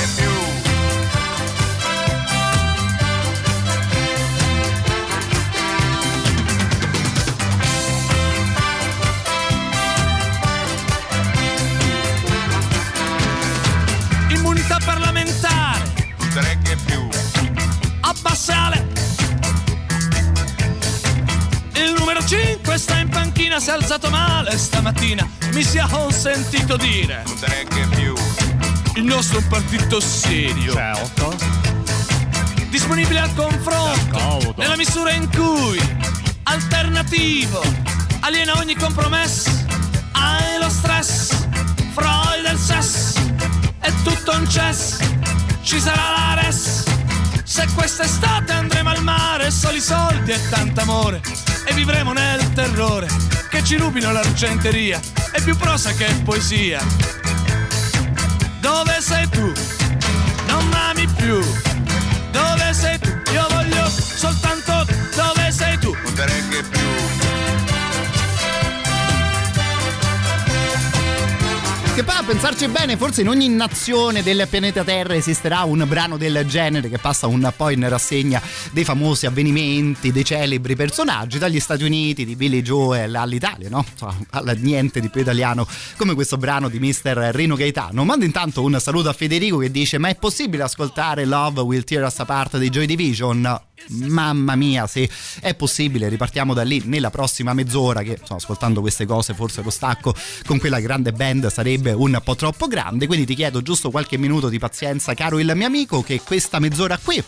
Si è alzato male stamattina, mi sia consentito dire. Non te regge più. Il nostro è partito serio. Certo. Disponibile al confronto. D'accordo. Nella misura in cui alternativo aliena ogni compromesso. Hai lo stress. Freud il sesso. È tutto un cess. Ci sarà la res. Se quest'estate andremo al mare, soli soldi e tanto amore. E vivremo nel terrore che ci rubino l'argenteria, è più prosa che poesia. Dove sei tu? Non m'ami più. Che poi a pensarci bene, forse in ogni nazione del pianeta Terra esisterà un brano del genere che passa un po' in rassegna dei famosi avvenimenti, dei celebri personaggi, dagli Stati Uniti di Billy Joel all'Italia, no? Insomma, niente di più italiano come questo brano di Mr. Rino Gaetano. Mando intanto un saluto a Federico che dice: Ma è possibile ascoltare Love Will Tear Us Apart dei Joy Division? Mamma mia, se è possibile, ripartiamo da lì nella prossima mezz'ora. Che insomma, ascoltando queste cose, forse lo stacco con quella grande band sarebbe un po' troppo grande. Quindi ti chiedo giusto qualche minuto di pazienza, caro il mio amico, che questa mezz'ora qui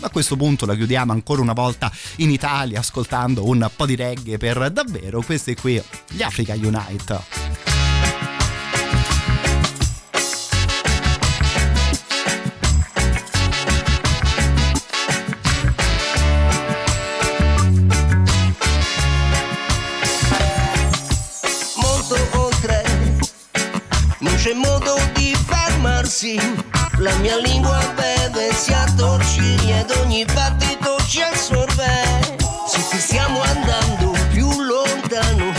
a questo punto la chiudiamo ancora una volta in Italia ascoltando un po' di reggae per davvero. Questi qui, gli Africa Unite. Fermarsi, la mia lingua beve, si attorciglia ed ogni battito ci assorbe. Sì che stiamo andando più lontano,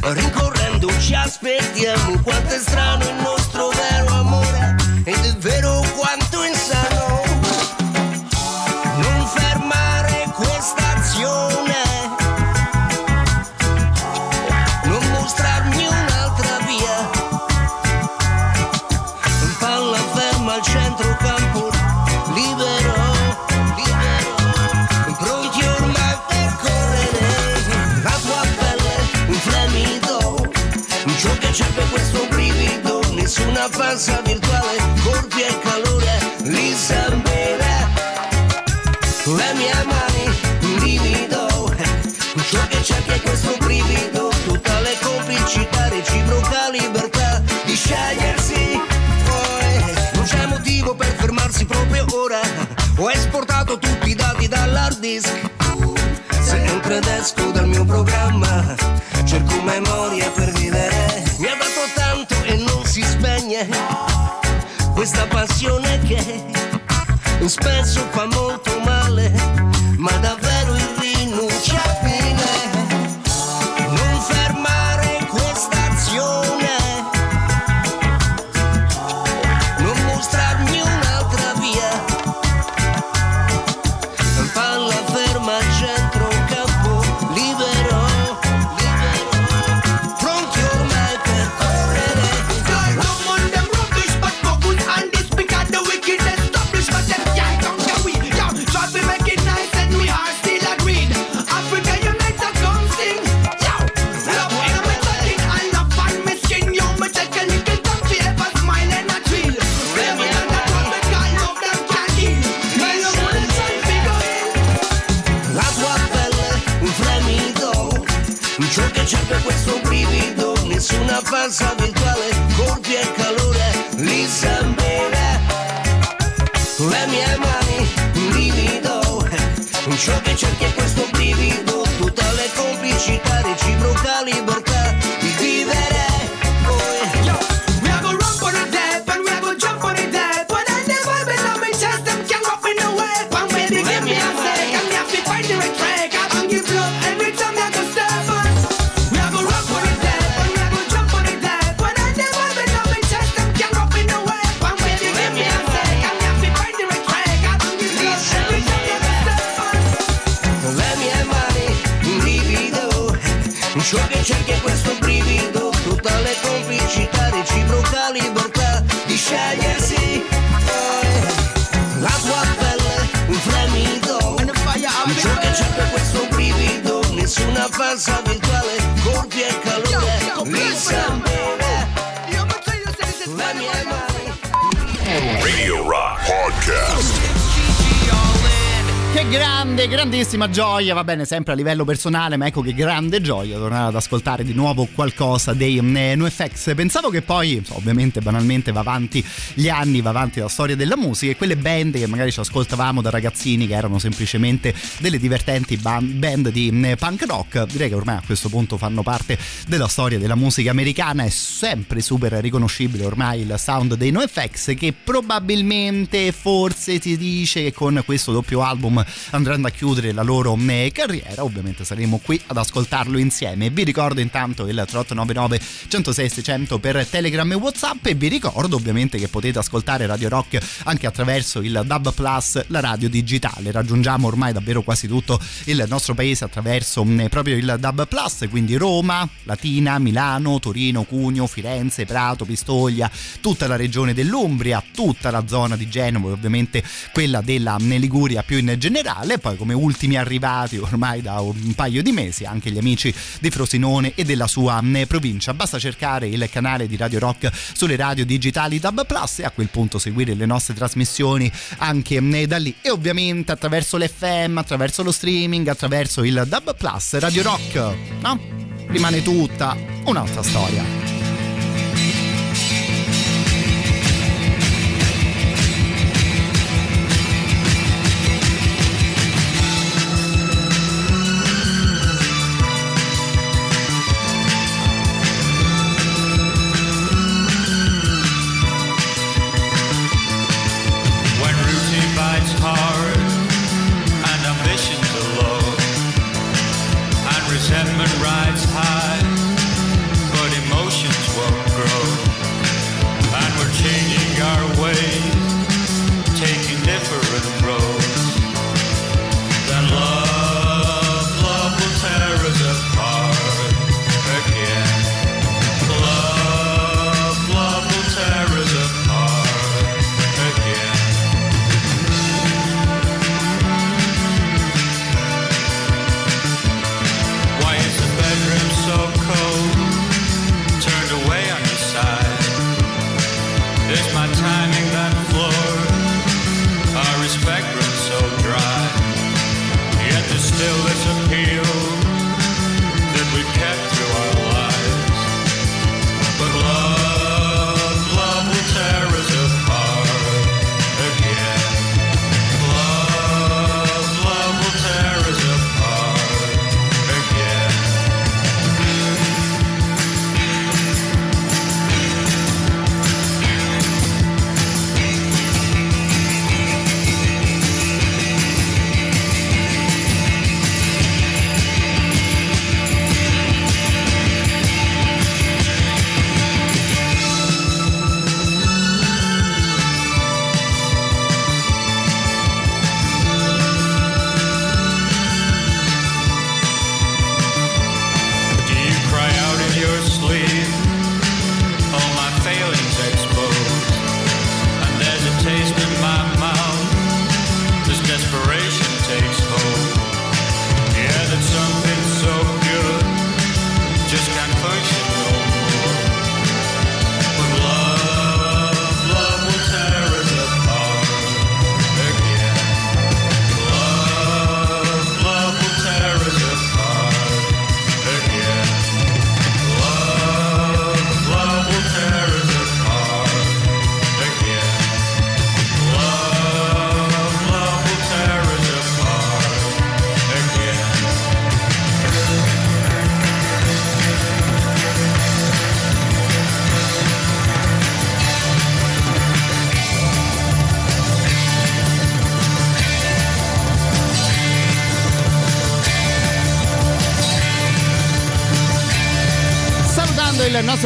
rincorrendo ci aspettiamo, quanto è strano il nostro vero amore, falsa virtuale, colpi e calore, li sembra. Le mie mani, un brivido, ciò che c'è che questo brivido, tutta le complicità, reciproca libertà di scegliersi. Poi non c'è motivo per fermarsi proprio ora. Ho esportato tutti i dati dall'hard disk. Sempre ed esco dal mio programma, cerco memoria per spesso fa molto gioia, va bene, sempre a livello personale, ma ecco che grande gioia tornare ad ascoltare di nuovo qualcosa dei eh, NoFX. Pensavo che poi, ovviamente, banalmente va avanti gli anni, va avanti la storia della musica e quelle band che magari ci ascoltavamo da ragazzini che erano semplicemente delle divertenti ban- band di eh, punk rock, direi che ormai a questo punto fanno parte della storia della musica americana, è sempre super riconoscibile ormai il sound dei NoFX che probabilmente, forse si dice che con questo doppio album andranno a chiudere la loro eh, carriera. Ovviamente saremo qui ad ascoltarlo insieme. Vi ricordo intanto il 3899 106 600 per Telegram e WhatsApp e vi ricordo ovviamente che potete ascoltare Radio Rock anche attraverso il DAB Plus, la radio digitale. Raggiungiamo ormai davvero quasi tutto il nostro paese attraverso proprio il DAB Plus, quindi Roma, Latina, Milano, Torino, Cugno, Firenze, Prato, Pistoia, tutta la regione dell'Umbria, tutta la zona di Genova e ovviamente quella della Liguria più in generale, poi come ultimi arrivati ormai da un paio di mesi anche gli amici di Frosinone e della sua mh, provincia. Basta cercare il canale di Radio Rock sulle radio digitali DAB Plus e a quel punto seguire le nostre trasmissioni anche mh, da lì e ovviamente attraverso l'FM, attraverso lo streaming, attraverso il DAB Plus. Radio Rock, no? Rimane tutta un'altra storia.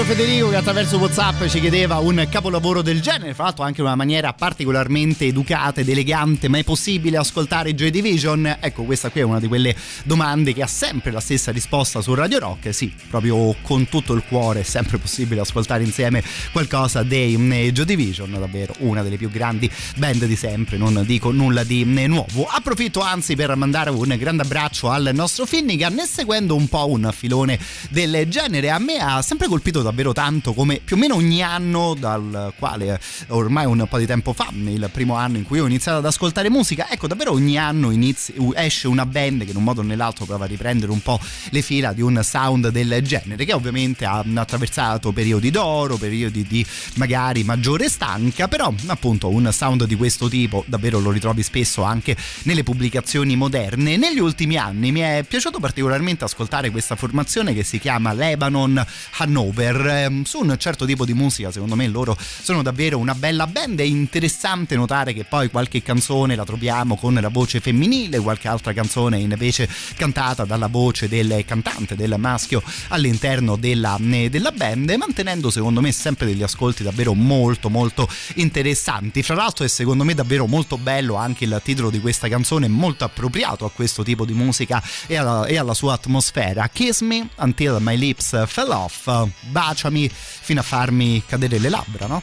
cafetería attraverso Whatsapp ci chiedeva un capolavoro del genere, fra l'altro anche in una maniera particolarmente educata ed elegante, ma è possibile ascoltare Joy Division? Ecco, questa qui è una di quelle domande che ha sempre la stessa risposta su Radio Rock, sì, proprio con tutto il cuore è sempre possibile ascoltare insieme qualcosa dei Joy Division, davvero una delle più grandi band di sempre, non dico nulla di nuovo. Approfitto anzi per mandare un grande abbraccio al nostro Finnegan e seguendo un po' un filone del genere, a me ha sempre colpito davvero tanto come più o meno ogni anno, dal quale ormai un po' di tempo fa, il primo anno in cui ho iniziato ad ascoltare musica, ecco davvero ogni anno inizi, esce una band che in un modo o nell'altro prova a riprendere un po' le fila di un sound del genere, che ovviamente ha attraversato periodi d'oro, periodi di magari maggiore stanca, però appunto un sound di questo tipo davvero lo ritrovi spesso anche nelle pubblicazioni moderne. Negli ultimi anni mi è piaciuto particolarmente ascoltare questa formazione che si chiama Lebanon Hannover. Ehm, Su un certo tipo di musica, secondo me loro sono davvero una bella band. È interessante notare che poi qualche canzone la troviamo con la voce femminile, qualche altra canzone invece cantata dalla voce del cantante, del maschio all'interno della, eh, della band, mantenendo secondo me sempre degli ascolti davvero molto molto interessanti. Fra l'altro è secondo me davvero molto bello anche il titolo di questa canzone, molto appropriato a questo tipo di musica e alla, e alla sua atmosfera. Kiss me until my lips fell off, baciami fino a farmi cadere le labbra, no?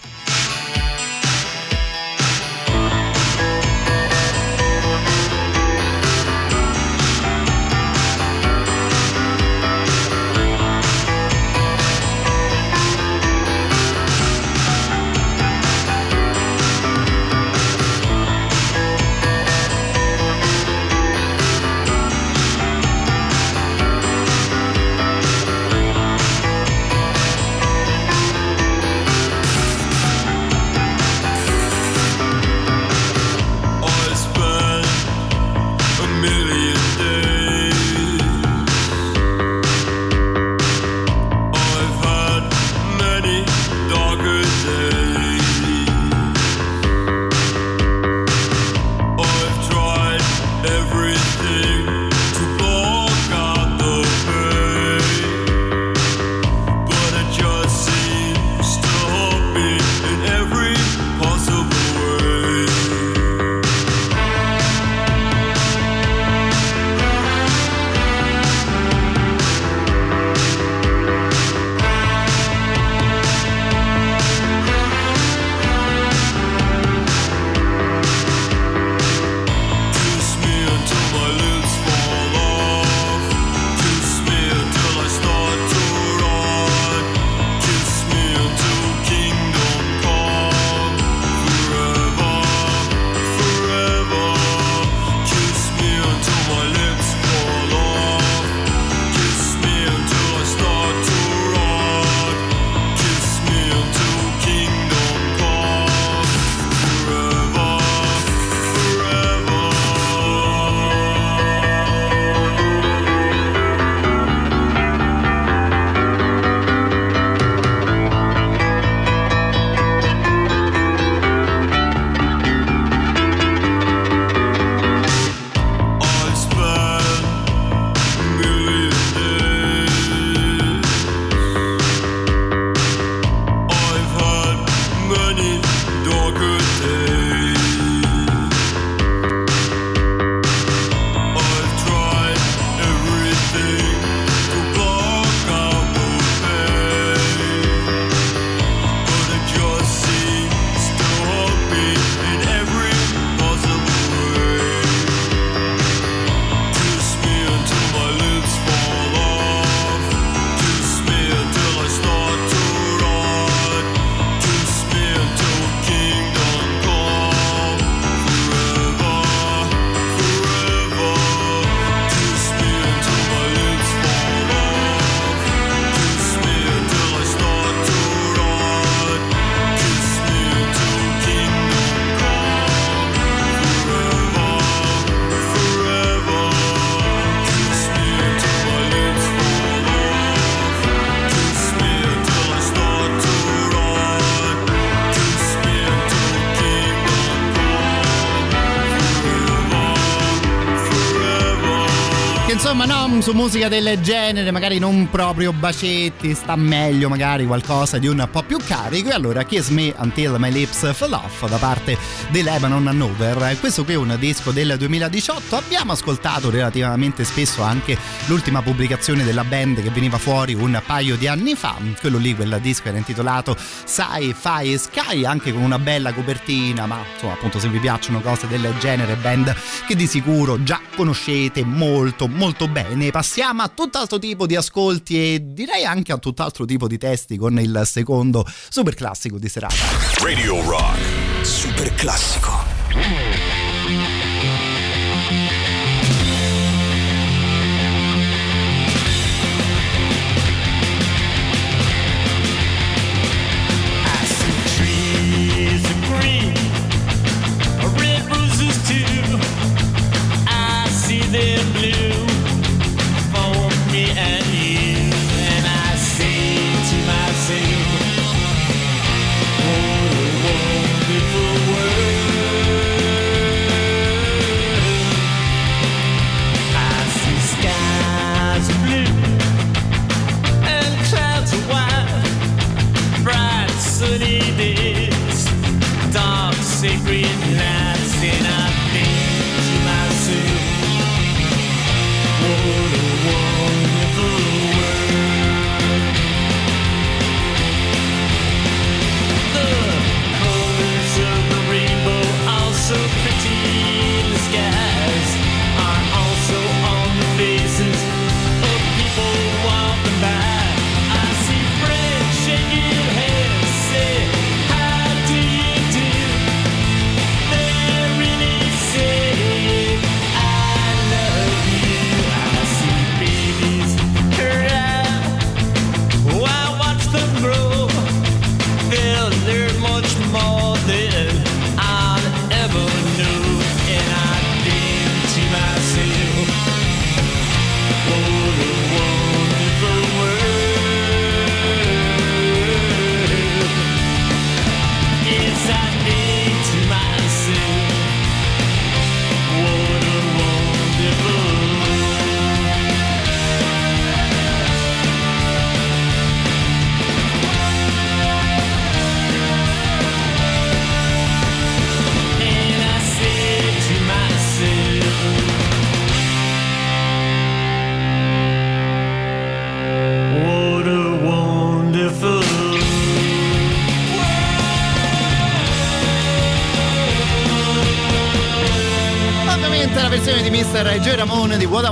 Su musica del genere magari non proprio bacetti, sta meglio magari qualcosa di un po' più carico e allora Kiss Me Until My Lips Fall Off da parte dei Lebanon Hannover. Questo qui è un disco del 2018, abbiamo ascoltato relativamente spesso anche l'ultima pubblicazione della band che veniva fuori un paio di anni fa, quello lì, quel disco era intitolato Sci-Fi Sky, anche con una bella copertina, ma insomma appunto se vi piacciono cose del genere, band che di sicuro già conoscete molto molto bene. Passiamo a tutt'altro tipo di ascolti e direi anche a tutt'altro tipo di testi con il secondo super classico di serata. Radio Rock. Super classico.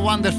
Wonderful World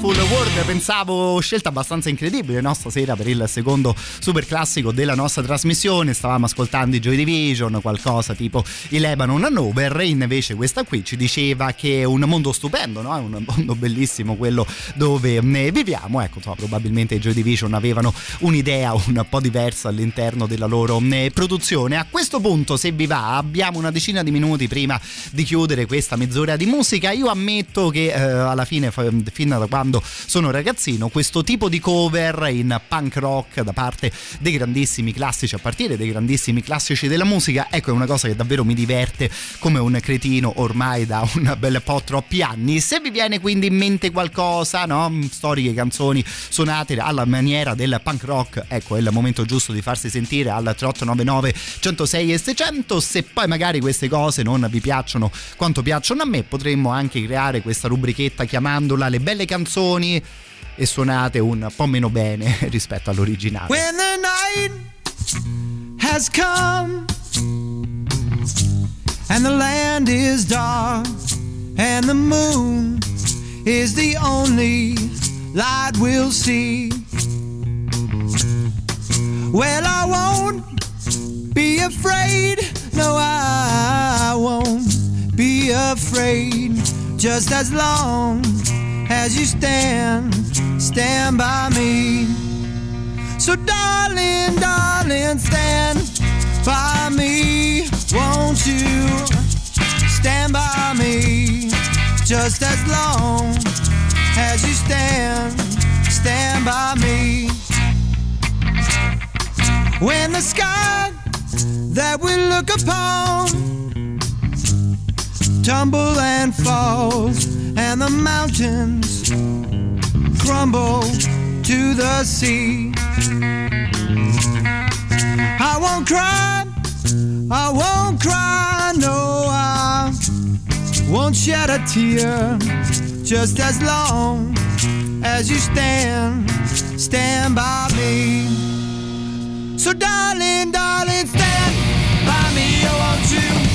pensavo scelta abbastanza incredibile no? stasera per il secondo super classico della nostra trasmissione. Stavamo ascoltando i Joy Division qualcosa tipo i Lebanon Hanover invece questa qui ci diceva che è un mondo stupendo no? è un mondo bellissimo quello dove ne viviamo. Ecco insomma, probabilmente i Joy Division avevano un'idea un po' diversa all'interno della loro eh, produzione. A questo punto se vi va abbiamo una decina di minuti prima di chiudere questa mezz'ora di musica. Io ammetto che eh, alla fine fin da quando sono ragazzino questo tipo di cover in punk rock da parte dei grandissimi classici a partire dai grandissimi classici della musica ecco è una cosa che davvero mi diverte come un cretino ormai da un bel po' troppi anni se vi viene quindi in mente qualcosa no? storiche canzoni suonate alla maniera del punk rock ecco è il momento giusto di farsi sentire al 3899 106 e 600 se poi magari queste cose non vi piacciono quanto piacciono a me potremmo anche creare questa rubrichetta chiamandola le belle canzoni e suonate un po' meno bene (laughs) rispetto all'originale When the night has come and the land is dark and the moon is the only light we'll see. Well, I won't be afraid. No, I won't be afraid. Just as long as you stand, stand by me. So, darling, darling, stand by me. Won't you stand by me? Just as long as you stand, stand by me. When the sky that we look upon tumble and falls, and the mountains crumble to the sea. I won't cry, I won't cry, no, I won't shed a tear. Just as long as you stand, stand by me. So, darling, darling, stand by me, won't you?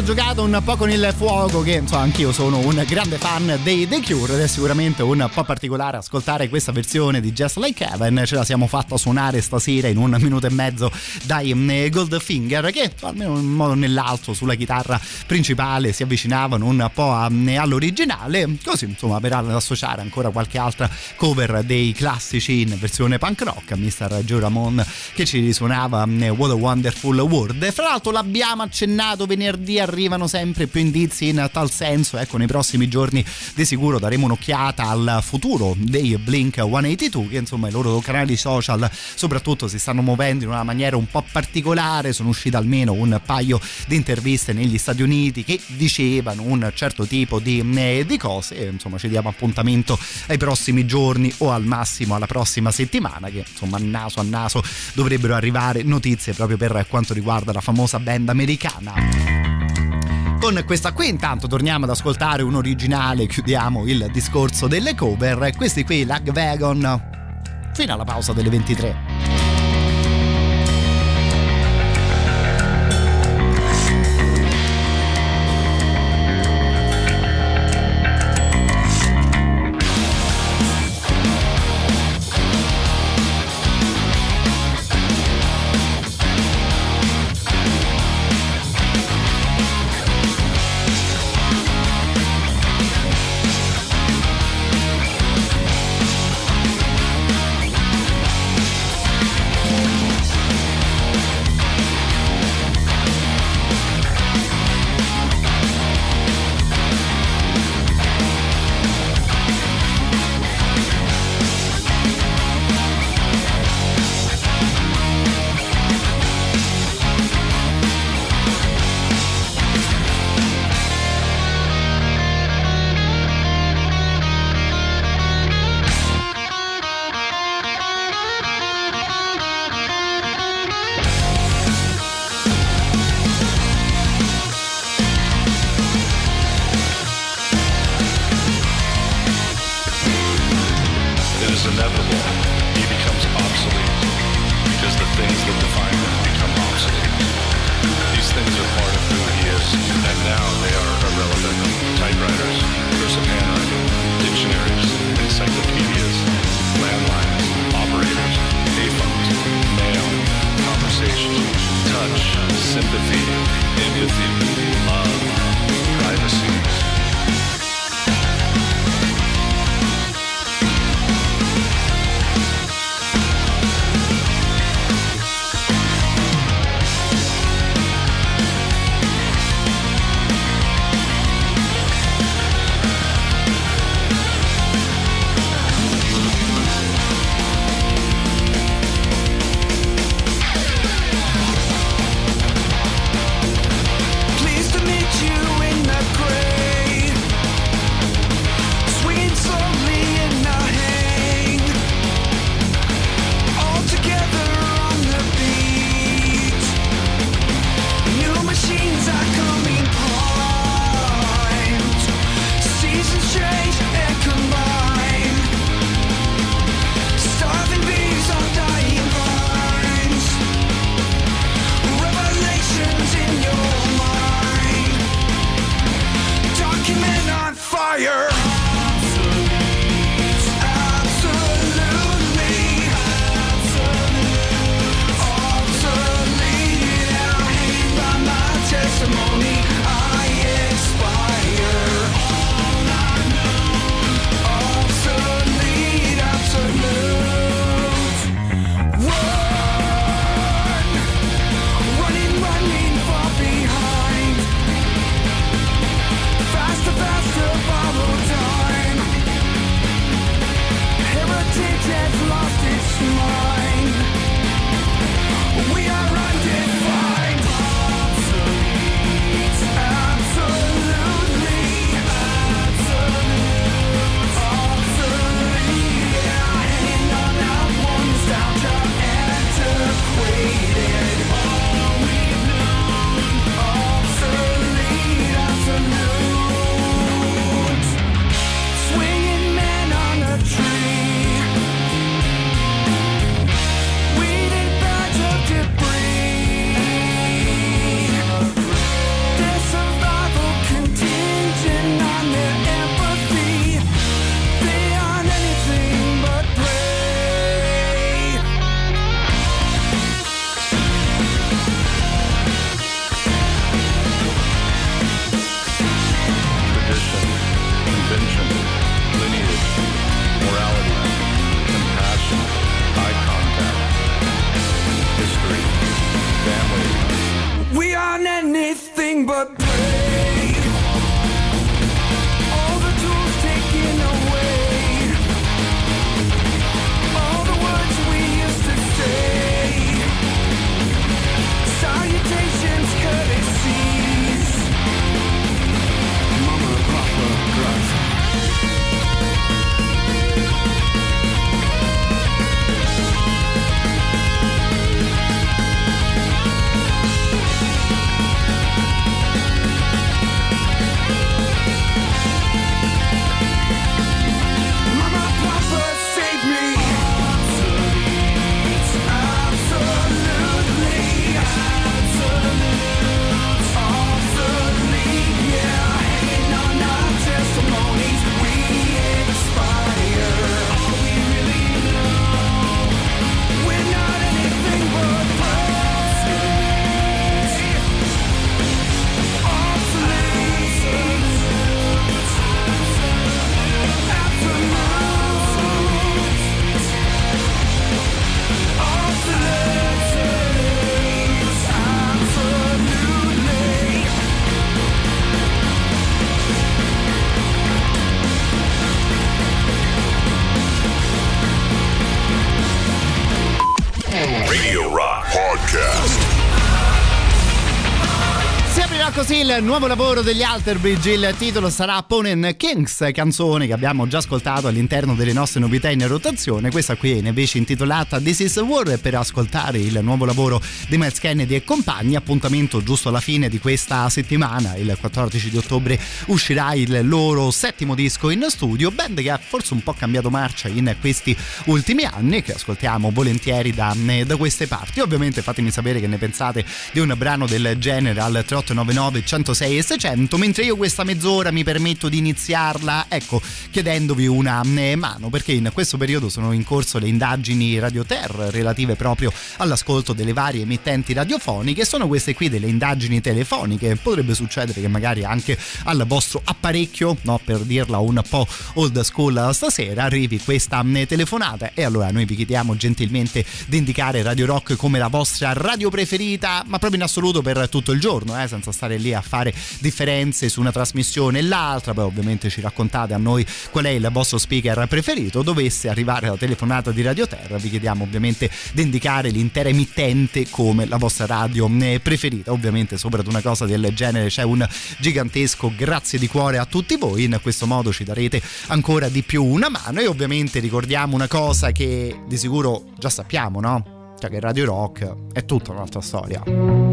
Ho giocato un po' con il fuoco, che insomma anch'io sono un grande fan dei The Cure ed è sicuramente un po' particolare ascoltare questa versione di Just Like Heaven. Ce la siamo fatta suonare stasera in un minuto e mezzo dai mm, Goldfinger, che almeno in un modo o nell'altro sulla chitarra principale si avvicinavano un po' a- mm, all'originale, così insomma per associare ancora qualche altra cover dei classici in versione punk rock, Mr. Joe Ramon che ci risuonava mm, What a Wonderful World. Fra l'altro l'abbiamo accennato venerdì, arrivano sempre più indizi in tal senso. Ecco, nei prossimi giorni di sicuro daremo un'occhiata al futuro dei Blink 182, che insomma i loro canali social soprattutto si stanno muovendo in una maniera un po' particolare. Sono uscite almeno un paio di interviste negli Stati Uniti che dicevano un certo tipo di, eh, di cose. Insomma, ci diamo appuntamento ai prossimi giorni o al massimo alla prossima settimana, che insomma naso a naso dovrebbero arrivare notizie proprio per quanto riguarda la famosa band americana. Con questa qui intanto torniamo ad ascoltare un originale, chiudiamo il discorso delle cover, questi qui Lag Wagon fino alla pausa delle 23. Si aprirà così il nuovo lavoro degli Alter Bridge, il titolo sarà Ponen Kings, canzone che abbiamo già ascoltato all'interno delle nostre novità in rotazione, questa qui è invece intitolata This is War per ascoltare il nuovo lavoro di Miles Kennedy e compagni, appuntamento giusto alla fine di questa settimana, il 14 di ottobre uscirà il loro settimo disco in studio, band che ha forse un po' cambiato marcia in questi ultimi anni e che ascoltiamo volentieri da, da queste parti, ovviamente fatemi sapere che ne pensate di un brano del genere al 3899 106 e 600 mentre io questa mezz'ora mi permetto di iniziarla ecco chiedendovi una eh, mano perché in questo periodo sono in corso le indagini Radio Terra relative proprio all'ascolto delle varie emittenti radiofoniche sono queste qui delle indagini telefoniche. Potrebbe succedere che magari anche al vostro apparecchio no, per dirla un po' old school stasera arrivi questa eh, telefonata. E allora noi vi chiediamo gentilmente di indicare Radio Rock come la vostra radio preferita ma proprio in assoluto per tutto il giorno eh, senza stare lì a fare differenze su una trasmissione e l'altra, poi ovviamente ci raccontate a noi qual è il vostro speaker preferito, dovesse arrivare la telefonata di Radio Terra, vi chiediamo ovviamente di indicare l'intera emittente come la vostra radio eh, preferita, ovviamente sopra ad una cosa del genere c'è un gigantesco grazie di cuore a tutti voi, in questo modo ci darete ancora di più una mano. E ovviamente ricordiamo una cosa che di sicuro già sappiamo, no? Cioè che Radio Rock è tutta un'altra storia.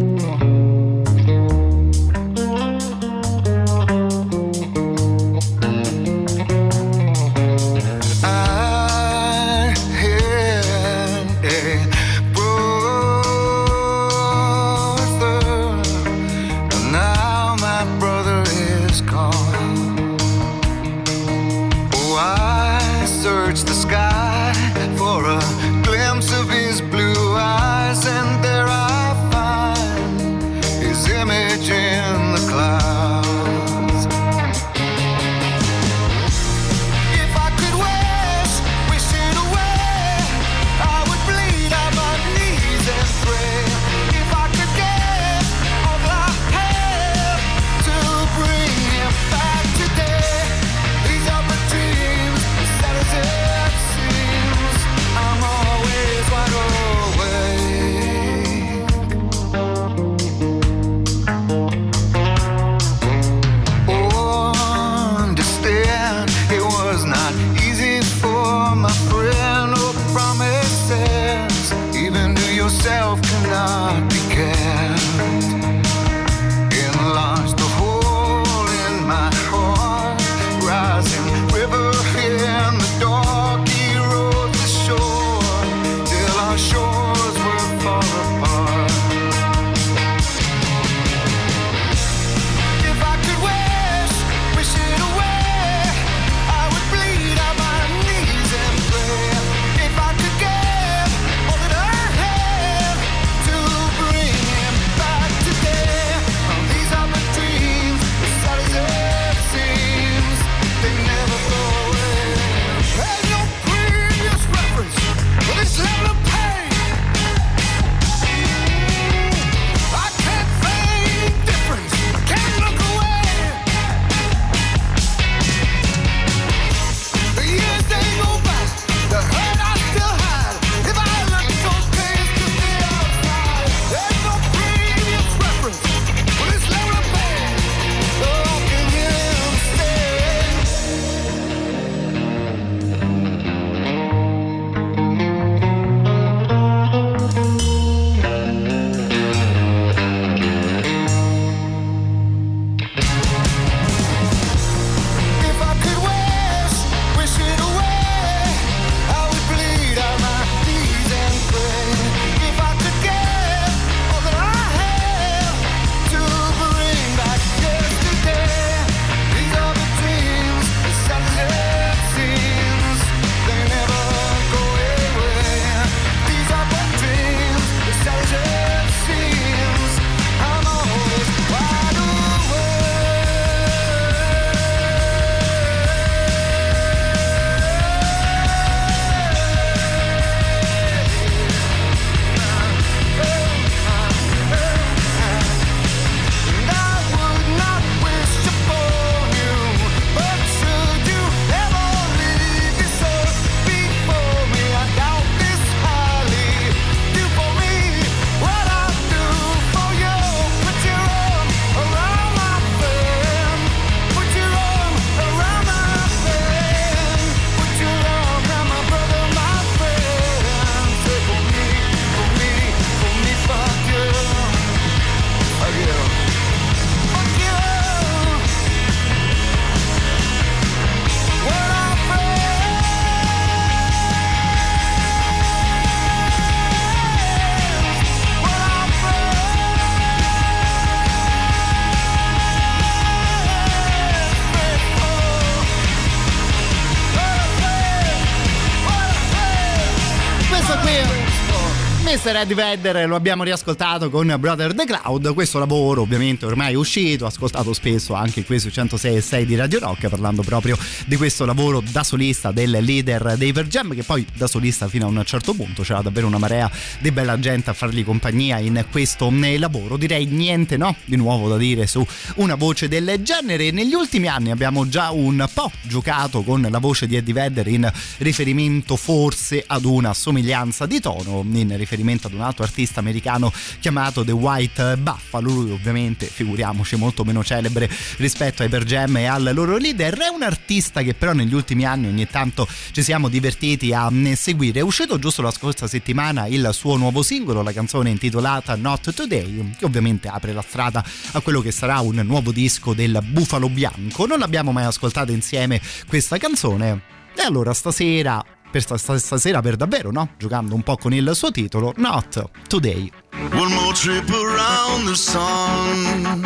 Mr. Eddie Vedder lo abbiamo riascoltato con Brother the Cloud, questo lavoro ovviamente ormai è uscito, ascoltato spesso anche qui su 106 e 6 di Radio Rock parlando proprio di questo lavoro da solista del leader dei Jam che poi da solista fino a un certo punto c'era davvero una marea di bella gente a fargli compagnia in questo eh, lavoro, direi niente no di nuovo da dire su una voce del genere, negli ultimi anni abbiamo già un po' giocato con la voce di Eddie Vedder in riferimento forse ad una somiglianza di tono in riferimento ad un altro artista americano chiamato The White Buffalo. Lui, ovviamente, figuriamoci, molto meno celebre rispetto ai Per Jam e al loro leader. È un artista che, però, negli ultimi anni ogni tanto ci siamo divertiti a seguire. È uscito giusto la scorsa settimana il suo nuovo singolo, la canzone intitolata Not Today, che ovviamente apre la strada a quello che sarà un nuovo disco del Bufalo Bianco. Non l'abbiamo mai ascoltata insieme questa canzone. E allora stasera per sta- sta- stasera per davvero, no? Giocando un po' con il suo titolo, Not Today. One more trip around the sun.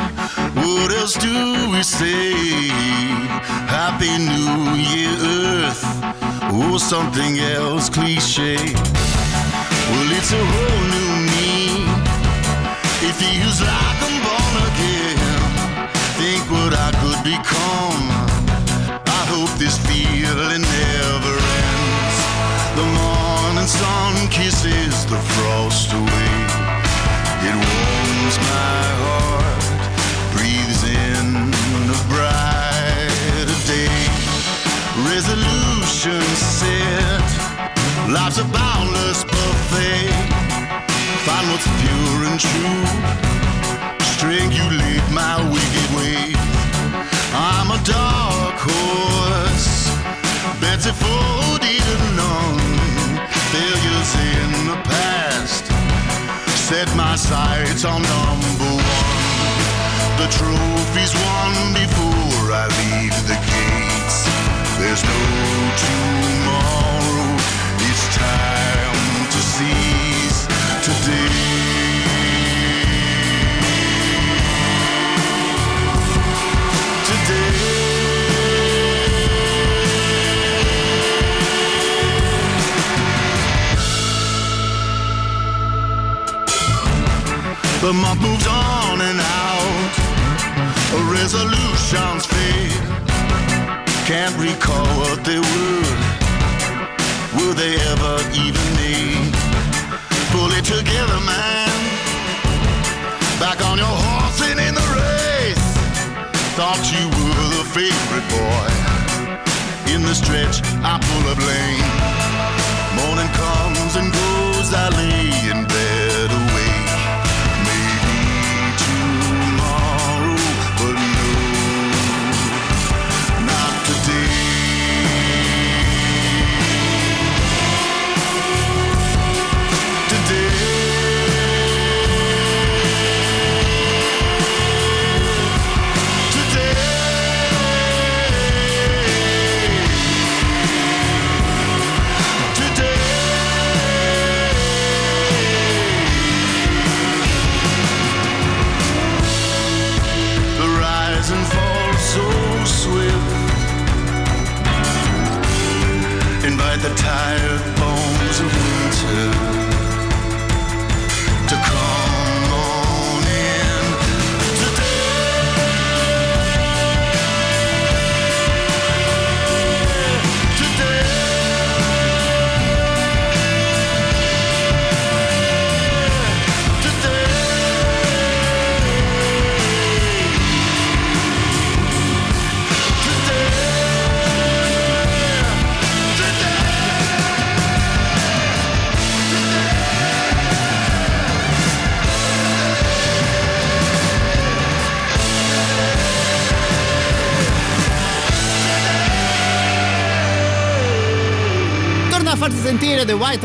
What else do we say? Happy New Year, Earth. Or something else cliche. Well, it's a whole new me. It feels like I'm born again. Think what I could become. I hope this feeling sun kisses the frost away. It warms my heart, breathes in a brighter day. Resolution set, life's a boundless buffet. Find what's pure and true, strangulate my wicked ways. I'm a dark horse, Betsy Ford set my sights on number one. The trophy's won before I leave the gates. There's no tomorrow, The month moves on and out. Resolutions fade. Can't recall what they were. Were they ever even made? Pull it together, man. Back on your horse and in the race. Thought you were the favorite boy. In the stretch, I pull a lane. The White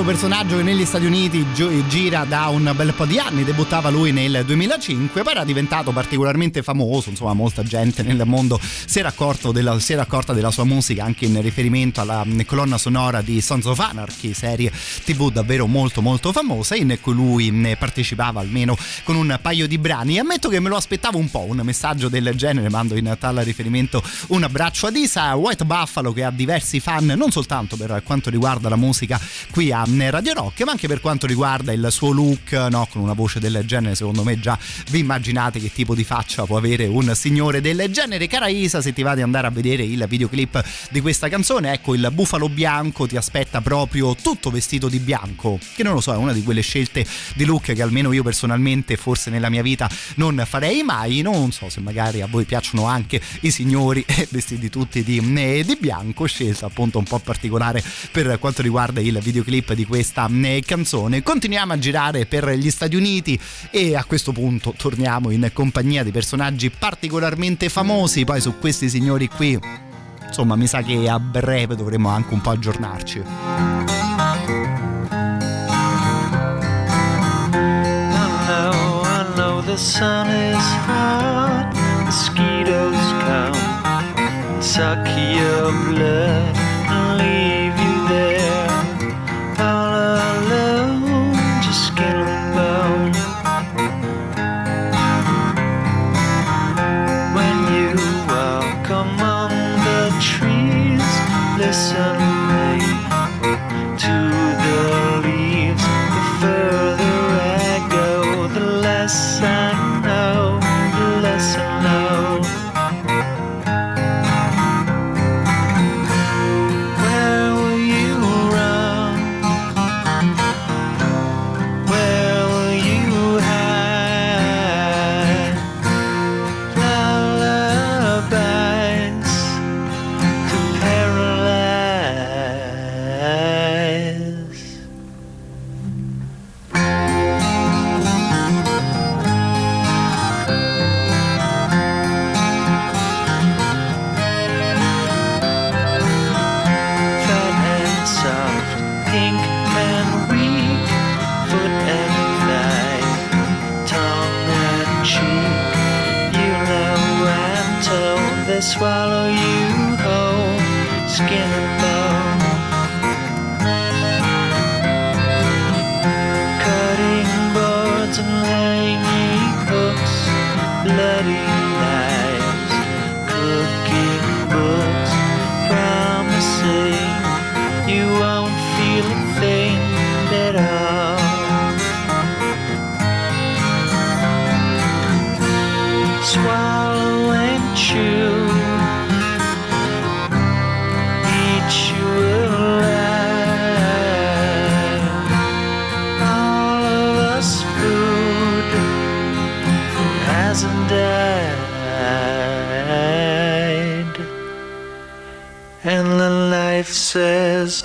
Buffalo, personaggio che negli Stati Uniti gira da un bel po' di anni, debuttava lui nel 2005, poi era diventato particolarmente famoso, insomma molta gente nel mondo si era, della, si era accorta della sua musica anche in riferimento alla mm, colonna sonora di Sons of Anarchy, serie tv davvero molto molto famosa in cui lui mm, partecipava almeno con un paio di brani. Ammetto che me lo aspettavo un po', un messaggio del genere, mando in tale riferimento un abbraccio a Isa, White Buffalo che ha diversi fan non soltanto per quanto riguarda la musica qui a Radio Rock, ma anche per quanto riguarda il suo look, no? con una voce del genere, secondo me già vi immaginate che tipo di faccia può avere un signore del genere. Cara Isa, se ti va di andare a vedere il videoclip di questa canzone, ecco il bufalo bianco ti aspetta proprio tutto vestito di bianco, che non lo so, è una di quelle scelte di look che almeno io personalmente forse nella mia vita non farei mai, non so se magari a voi piacciono anche i signori vestiti tutti di, eh, di bianco, scelta appunto un po' particolare per quanto riguarda il videoclip di questa eh, canzone. Continuiamo a girare per gli Stati Uniti e a questo punto torniamo in compagnia di personaggi particolarmente famosi, poi su questi signori qui insomma mi sa che a breve dovremo anche un po' aggiornarci. The sun is hot, mosquitoes come suck your blood and leave Swallow and chew, you. All of us food hasn't died, and the life says.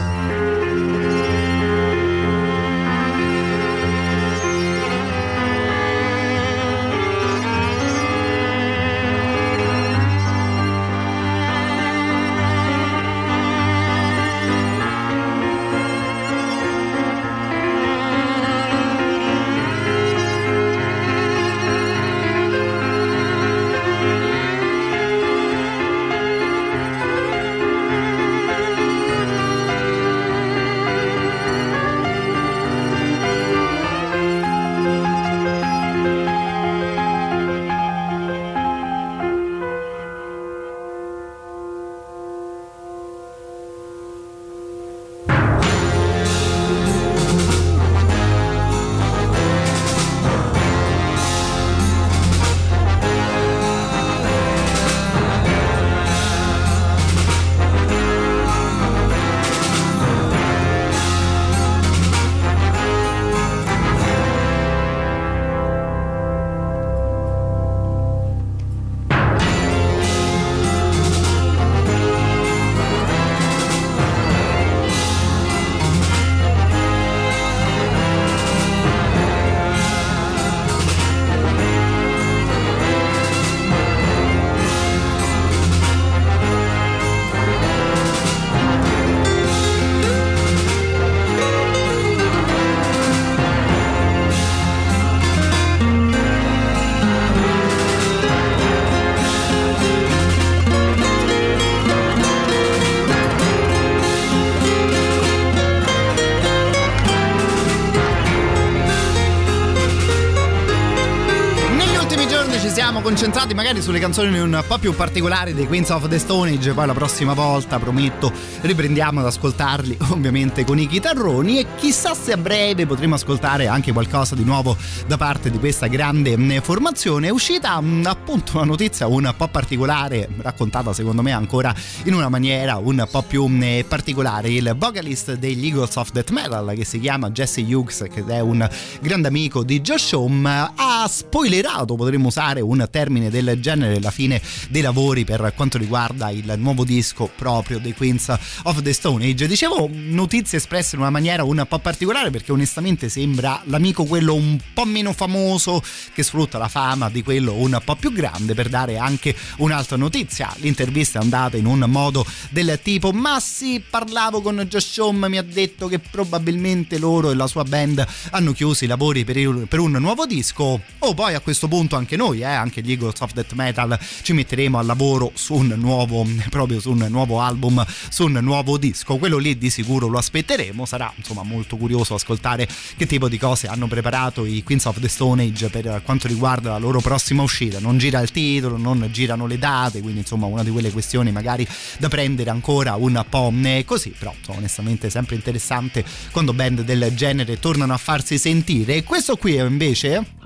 Concentrati magari sulle canzoni un po' più particolari dei Queens of the Stone Age, poi la prossima volta, prometto, riprendiamo ad ascoltarli (laughs) ovviamente con i chitarroni e chissà se a breve potremo ascoltare anche qualcosa di nuovo da parte di questa grande mm, formazione. È uscita mm, appunto una notizia un po' particolare, raccontata secondo me ancora in una maniera un po' più mm, particolare. Il vocalist degli Eagles of Death Metal, che si chiama Jesse Hughes, che è un grande amico di Josh Home, ha spoilerato, potremmo usare un termine del genere, la fine dei lavori per quanto riguarda il nuovo disco proprio dei Queens of the Stone Age. Dicevo notizie espresse in una maniera un po' particolare perché onestamente sembra l'amico quello un po' meno famoso che sfrutta la fama di quello un po' più grande per dare anche un'altra notizia. L'intervista è andata in un modo del tipo ma sì parlavo con Josh Home mi ha detto che probabilmente loro e la sua band hanno chiuso i lavori per, il- per un nuovo disco o poi a questo punto anche noi eh, anche gli Eagles of Death Metal. Ci metteremo al lavoro su un nuovo proprio su un nuovo album su un nuovo disco. Quello lì di sicuro lo aspetteremo. Sarà insomma molto curioso ascoltare che tipo di cose hanno preparato i Queens of the Stone Age per quanto riguarda la loro prossima uscita. Non gira il titolo non girano le date quindi insomma una di quelle questioni magari da prendere ancora un po' eh, così. Però insomma, onestamente sempre interessante quando band del genere tornano a farsi sentire. E questo qui invece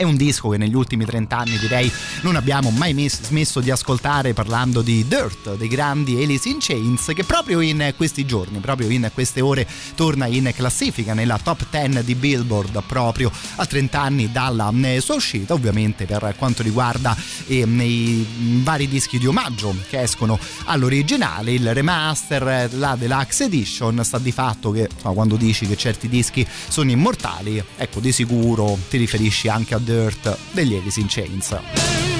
è un disco che negli ultimi 30 anni direi non abbiamo mai mes- smesso di ascoltare parlando di Dirt, dei grandi Alice in Chains, che proprio in questi giorni, proprio in queste ore torna in classifica nella top 10 di Billboard proprio a 30 anni dalla eh, sua uscita, ovviamente per quanto riguarda ehm, i vari dischi di omaggio che escono all'originale, il remaster, la deluxe edition, sta di fatto che insomma, quando dici che certi dischi sono immortali, ecco di sicuro ti riferisci anche a Dirt degli Alice in Chains.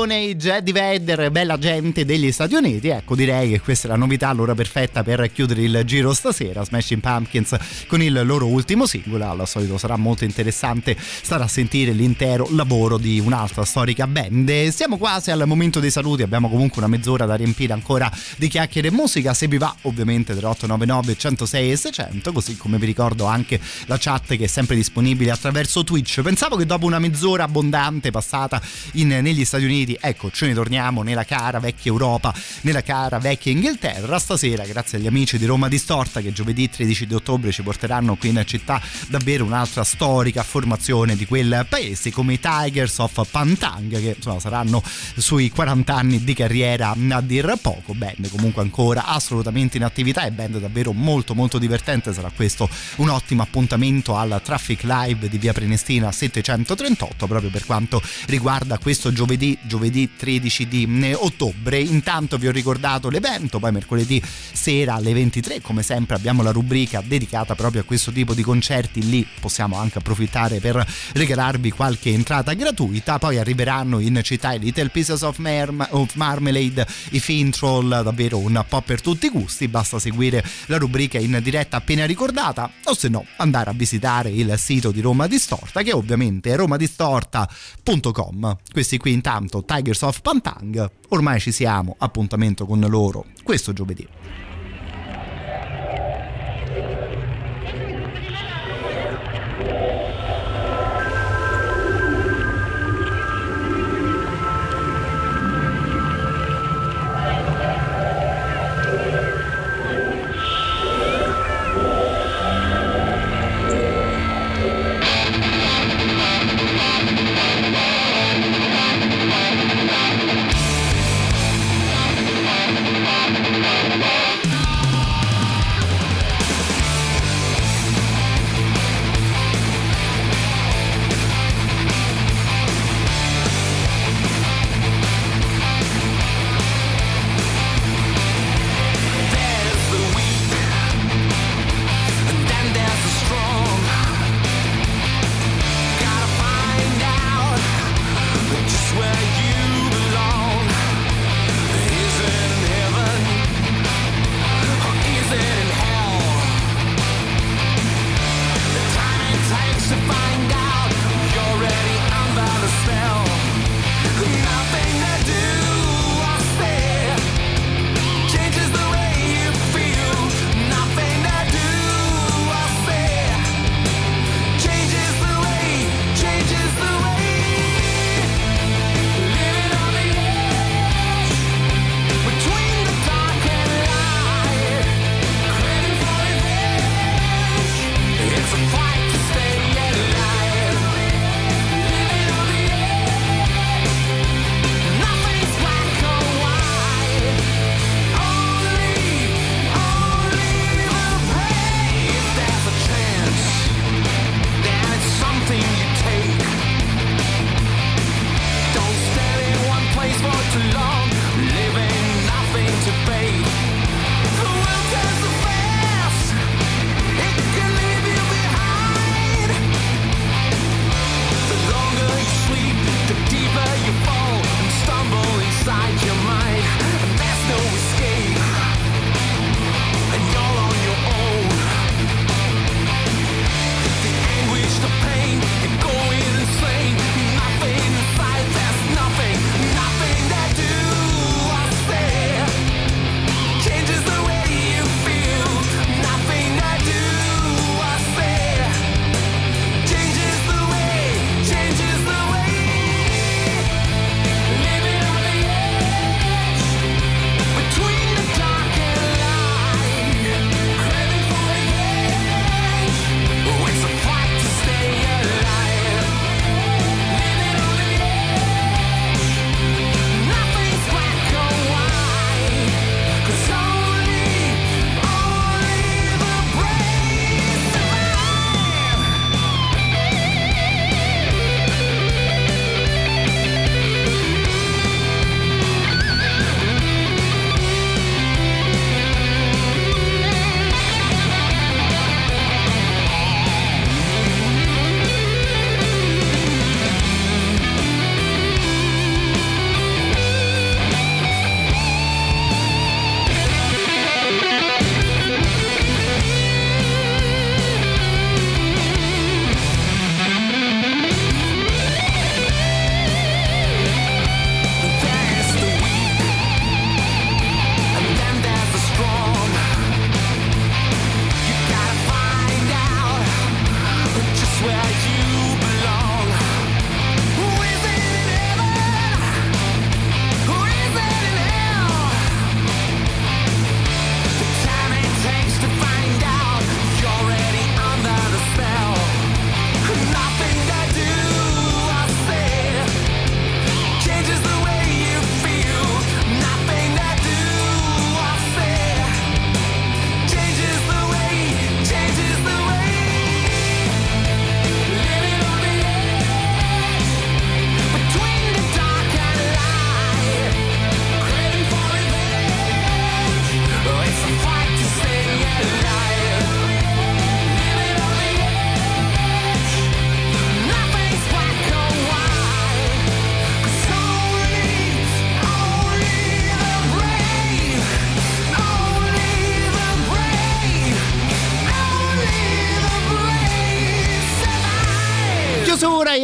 Stone Age, Eddie Vedder, bella gente degli Stati Uniti. Ecco, direi che questa è la novità, l'ora perfetta per chiudere il giro stasera. Smashing Pumpkins con il loro ultimo singolo. Al solito sarà molto interessante stare a sentire l'intero lavoro di un'altra storica band. Siamo quasi al momento dei saluti, abbiamo comunque una mezz'ora da riempire ancora di chiacchiere e musica. Se vi va, ovviamente 3899 106 e 600, così come vi ricordo anche la chat che è sempre disponibile attraverso Twitch. Pensavo che dopo una mezz'ora abbondante passata in- negli Stati Uniti, ecco, ce ne torniamo nella cara vecchia Europa, nella cara vecchia Inghilterra. Stasera, grazie agli amici di Roma Distorta che giovedì 13 di ottobre ci porteranno qui in città davvero un'altra storica formazione di quel paese come i Tigers of Pantang che insomma saranno sui 40 anni di carriera a dir poco. Band comunque ancora assolutamente in attività e band davvero molto molto divertente. Sarà questo un ottimo appuntamento al Traffic Live di via Prenestina 738 proprio per quanto riguarda questo giovedì, giovedì 13 di eh, ottobre. Intanto vi ho ricordato l'evento, poi mercoledì sera alle 23 come sempre abbiamo la rubrica dedicata proprio a questo tipo di concerti, lì possiamo anche approfittare per regalarvi qualche entrata gratuita, poi arriveranno in città i Little Pieces of, Marm- of Marmalade, i Fintroll, davvero un po' per tutti i gusti, basta seguire la rubrica in diretta appena ricordata o se no andare a visitare il sito di Roma Distorta che ovviamente è romadistorta.com. Questi qui intanto Tigers of Pantang, ormai ci siamo, appuntamento con loro questo giovedì.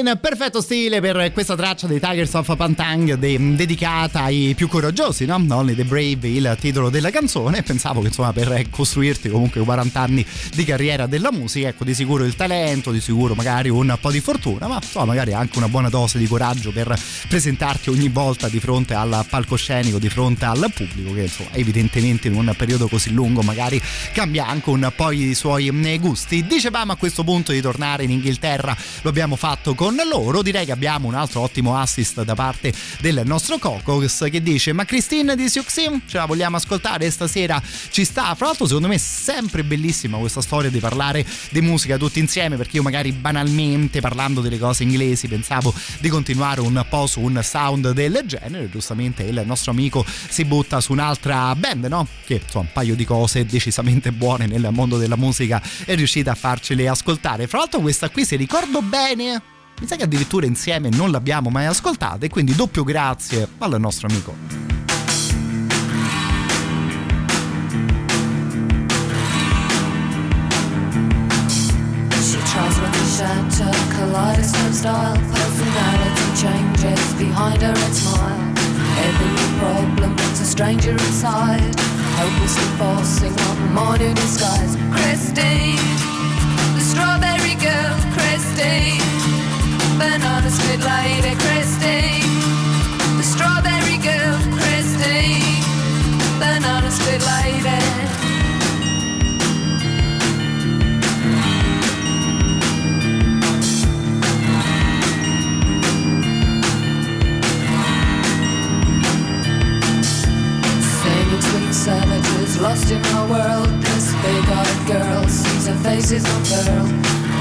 In perfetto stile per questa traccia dei Tigers of Pantang de- dedicata ai più coraggiosi, no? Only the Brave, il titolo della canzone. Pensavo che insomma per costruirti comunque 40 anni di carriera della musica, ecco di sicuro il talento, di sicuro magari un po' di fortuna, ma insomma magari anche una buona dose di coraggio per presentarti ogni volta di fronte al palcoscenico, di fronte al pubblico, che insomma evidentemente in un periodo così lungo magari cambia anche un po' i suoi eh, gusti. Dicevamo a questo punto di tornare in Inghilterra, lo abbiamo fatto con loro. Direi che abbiamo un altro ottimo assist da parte del nostro Cocos che dice: Ma Christine di Siuxim ce la vogliamo ascoltare stasera? Ci sta. Fra l'altro, secondo me è sempre bellissima questa storia di parlare di musica tutti insieme. Perché io, magari banalmente parlando delle cose inglesi, pensavo di continuare un po' su un sound del genere. Giustamente il nostro amico si butta su un'altra band, no? Che insomma, un paio di cose decisamente buone nel mondo della musica è riuscita a farcele ascoltare. Fra l'altro, questa qui, se ricordo bene, mi sa che addirittura insieme non l'abbiamo mai ascoltata e quindi doppio grazie al nostro amico. Stranger inside Hopelessly forcing on morning disguise. Christine, the strawberry girl Christine, banana split lady Christine, the strawberry girl Christine, banana split sweet savages lost in her world. This big-eyed girl sees her face is unfurled.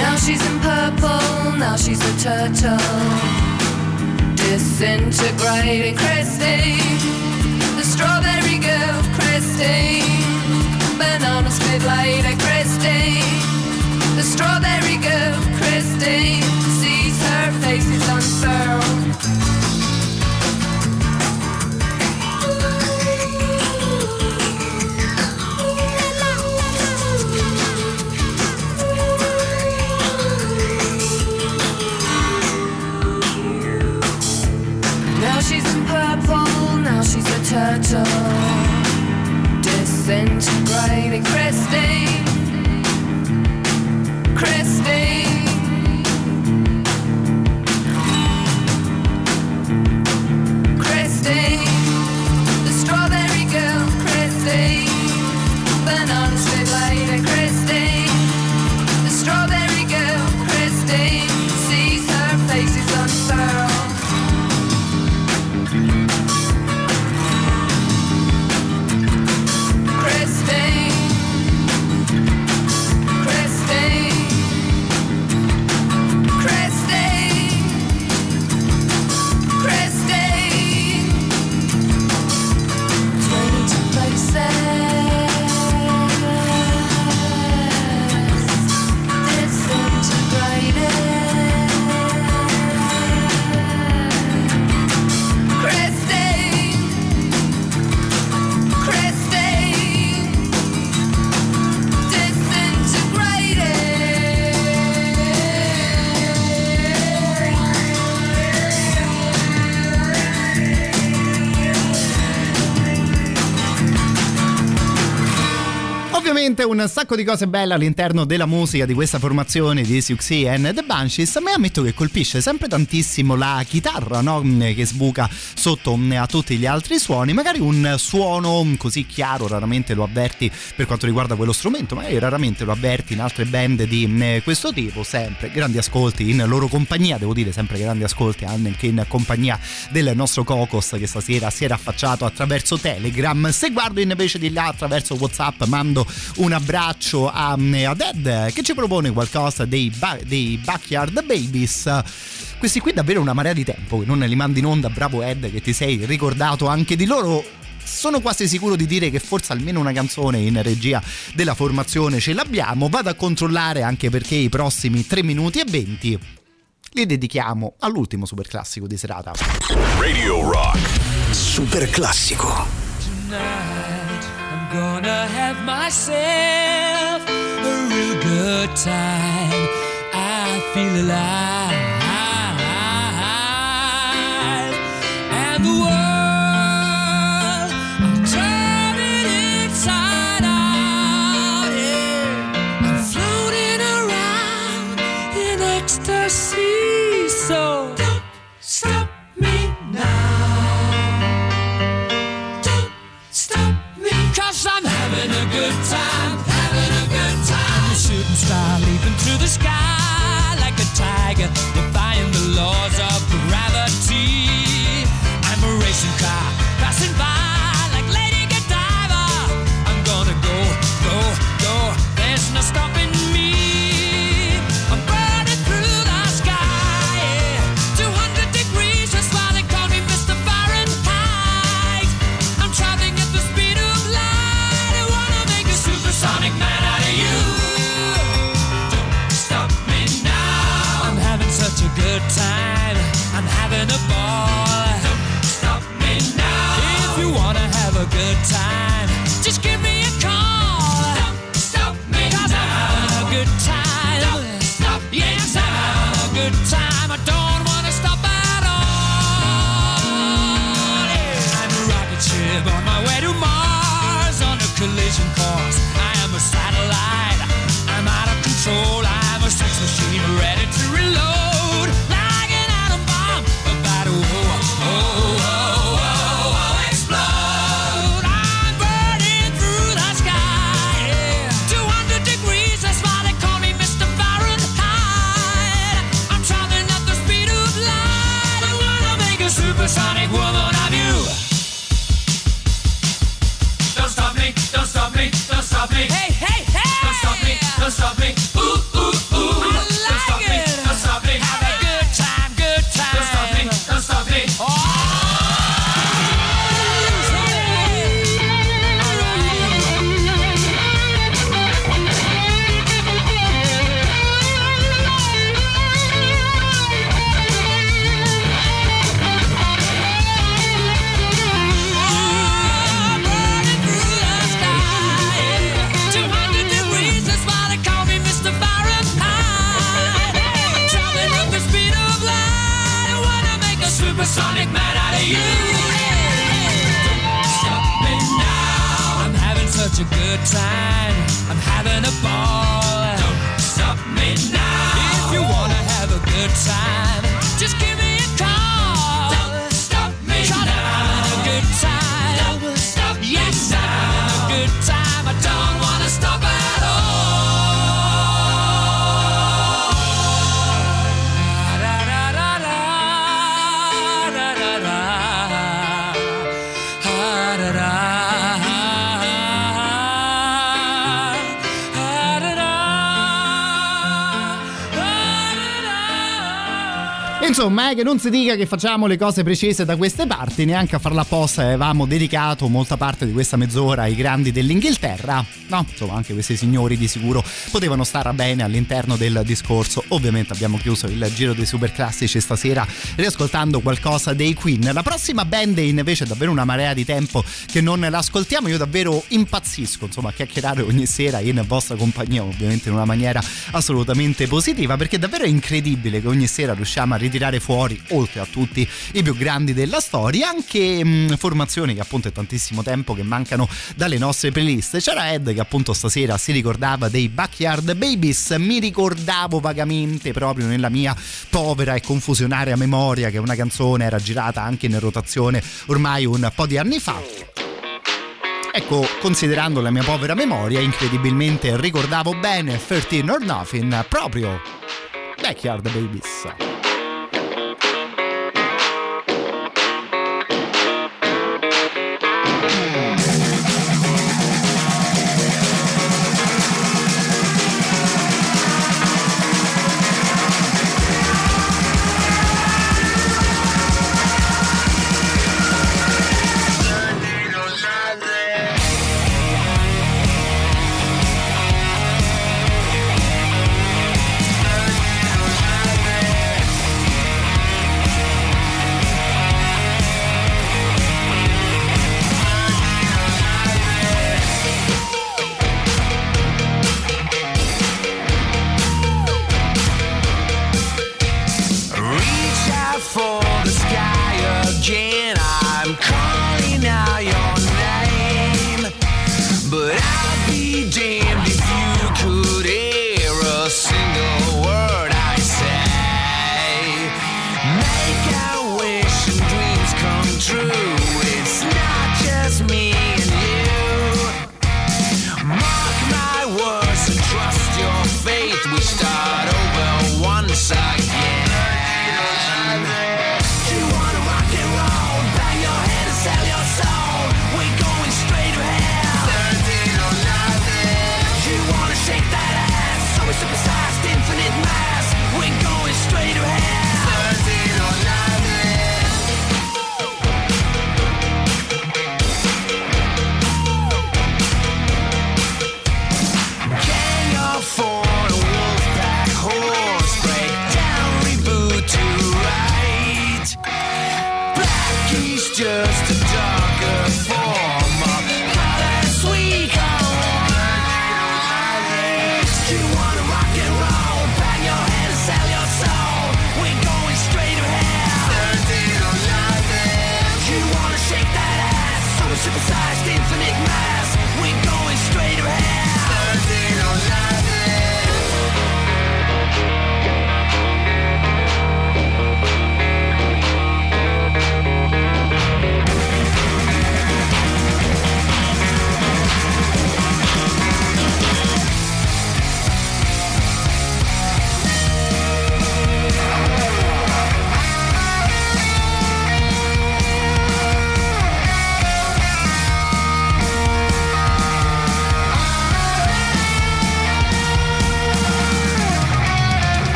Now she's in purple, now she's a turtle. Disintegrating Christine, the strawberry girl Christine, banana split lady Christine, the strawberry girl Christine turtle. Disintegrating Christine. Christine. Un sacco di cose belle all'interno della musica di questa formazione di Siuxi and The Banshees. A me ammetto che colpisce sempre tantissimo la chitarra, no? Che sbuca sotto a tutti gli altri suoni. Magari un suono così chiaro, raramente lo avverti per quanto riguarda quello strumento, magari raramente lo avverti in altre band di questo tipo. Sempre grandi ascolti in loro compagnia, devo dire sempre grandi ascolti anche in compagnia del nostro Cocos che stasera si era affacciato attraverso Telegram. Se guardo invece di là attraverso WhatsApp, mando un abbraccio a, ad Ed che ci propone qualcosa dei, ba- dei Backyard Babies. Questi qui davvero una marea di tempo che non li mandi in onda, bravo Ed che ti sei ricordato anche di loro. Sono quasi sicuro di dire che forse almeno una canzone in regia della formazione ce l'abbiamo. Vado a controllare anche perché i prossimi 3 minuti e 20 li dedichiamo all'ultimo super classico di serata. Radio Rock. Super classico. Tonight gonna have myself a real good time. I feel alive. And the world, I'm turning inside out. Yeah. I'm floating around in ecstasy. So. Star leaping through the sky I am a satellite. I'm out of control. I'm a sex machine ready to reload. Insomma, eh, che non si dica che facciamo le cose precise da queste parti, neanche a farla apposta avevamo dedicato molta parte di questa mezz'ora ai grandi dell'Inghilterra. No, insomma, anche questi signori di sicuro potevano stare bene all'interno del discorso. Ovviamente abbiamo chiuso il giro dei super classici stasera riascoltando qualcosa dei Queen. La prossima band invece è davvero una marea di tempo che non l'ascoltiamo. Io davvero impazzisco, insomma, a chiacchierare ogni sera in vostra compagnia, ovviamente in una maniera assolutamente positiva, perché davvero è incredibile che ogni sera riusciamo a ritirare fuori, oltre a tutti i più grandi della storia, anche mh, formazioni che appunto è tantissimo tempo che mancano dalle nostre playlist. C'era Ed che appunto stasera si ricordava dei Backyard Babies, mi ricordavo vagamente proprio nella mia povera e confusionaria memoria che una canzone era girata anche in rotazione ormai un po' di anni fa. Ecco, considerando la mia povera memoria, incredibilmente ricordavo bene 13 or Nothing proprio Backyard Babies.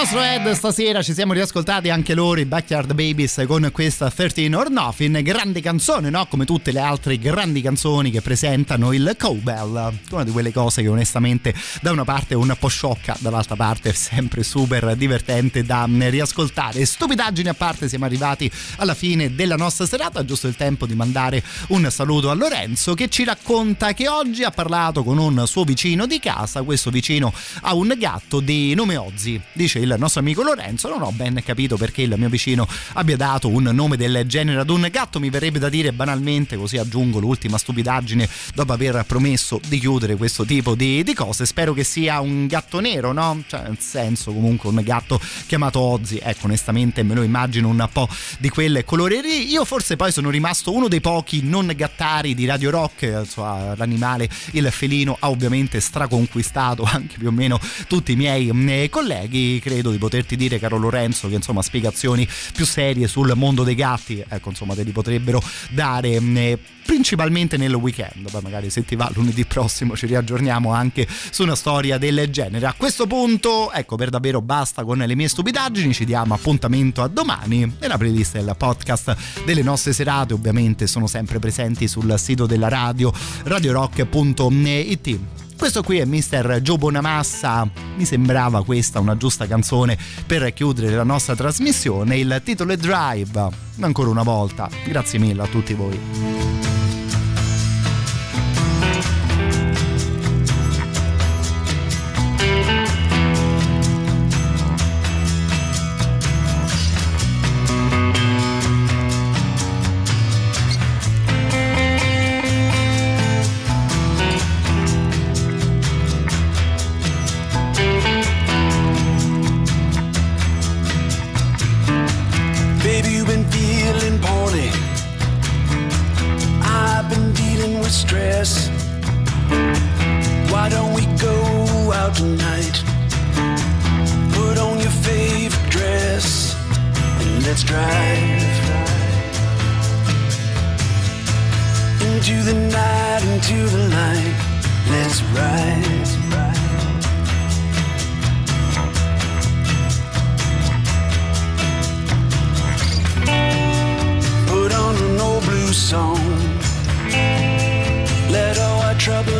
Nostro Ed stasera ci siamo riascoltati anche loro, i Backyard Babies, con questa 13 or Nothing, grande canzone, no? Come tutte le altre grandi canzoni che presentano il cowbell. Una di quelle cose che onestamente da una parte è un po' sciocca, dall'altra parte è sempre super divertente da riascoltare. Stupidaggini a parte, siamo arrivati alla fine della nostra serata, giusto il tempo di mandare un saluto a Lorenzo che ci racconta che oggi ha parlato con un suo vicino di casa, questo vicino ha un gatto di nome Ozzy. Dice il nostro amico Lorenzo, non ho ben capito perché il mio vicino abbia dato un nome del genere ad un gatto, mi verrebbe da dire banalmente, così aggiungo l'ultima stupidaggine dopo aver promesso di chiudere questo tipo di, di cose. Spero che sia un gatto nero, no? Cioè, nel senso, comunque un gatto chiamato Ozzy. Ecco, onestamente me lo immagino un po' di quel colore lì. Io forse poi sono rimasto uno dei pochi non gattari di Radio Rock, insomma, l'animale, il felino ha ovviamente straconquistato anche più o meno tutti i miei eh, colleghi. Credo di poterti dire, caro Lorenzo, che insomma spiegazioni più serie sul mondo dei gatti, ecco, insomma, te li potrebbero dare eh, principalmente nel weekend. Poi magari se ti va lunedì prossimo ci riaggiorniamo anche su una storia del genere. A questo punto, ecco, per davvero basta con le mie stupidaggini, ci diamo appuntamento a domani. E la playlist del podcast delle nostre serate ovviamente sono sempre presenti sul sito della radio radiorock.it. Questo qui è Mr. Joe Bonamassa, mi sembrava questa una giusta canzone per chiudere la nostra trasmissione, il titolo è Drive, ancora una volta, grazie mille a tutti voi. Let all our troubles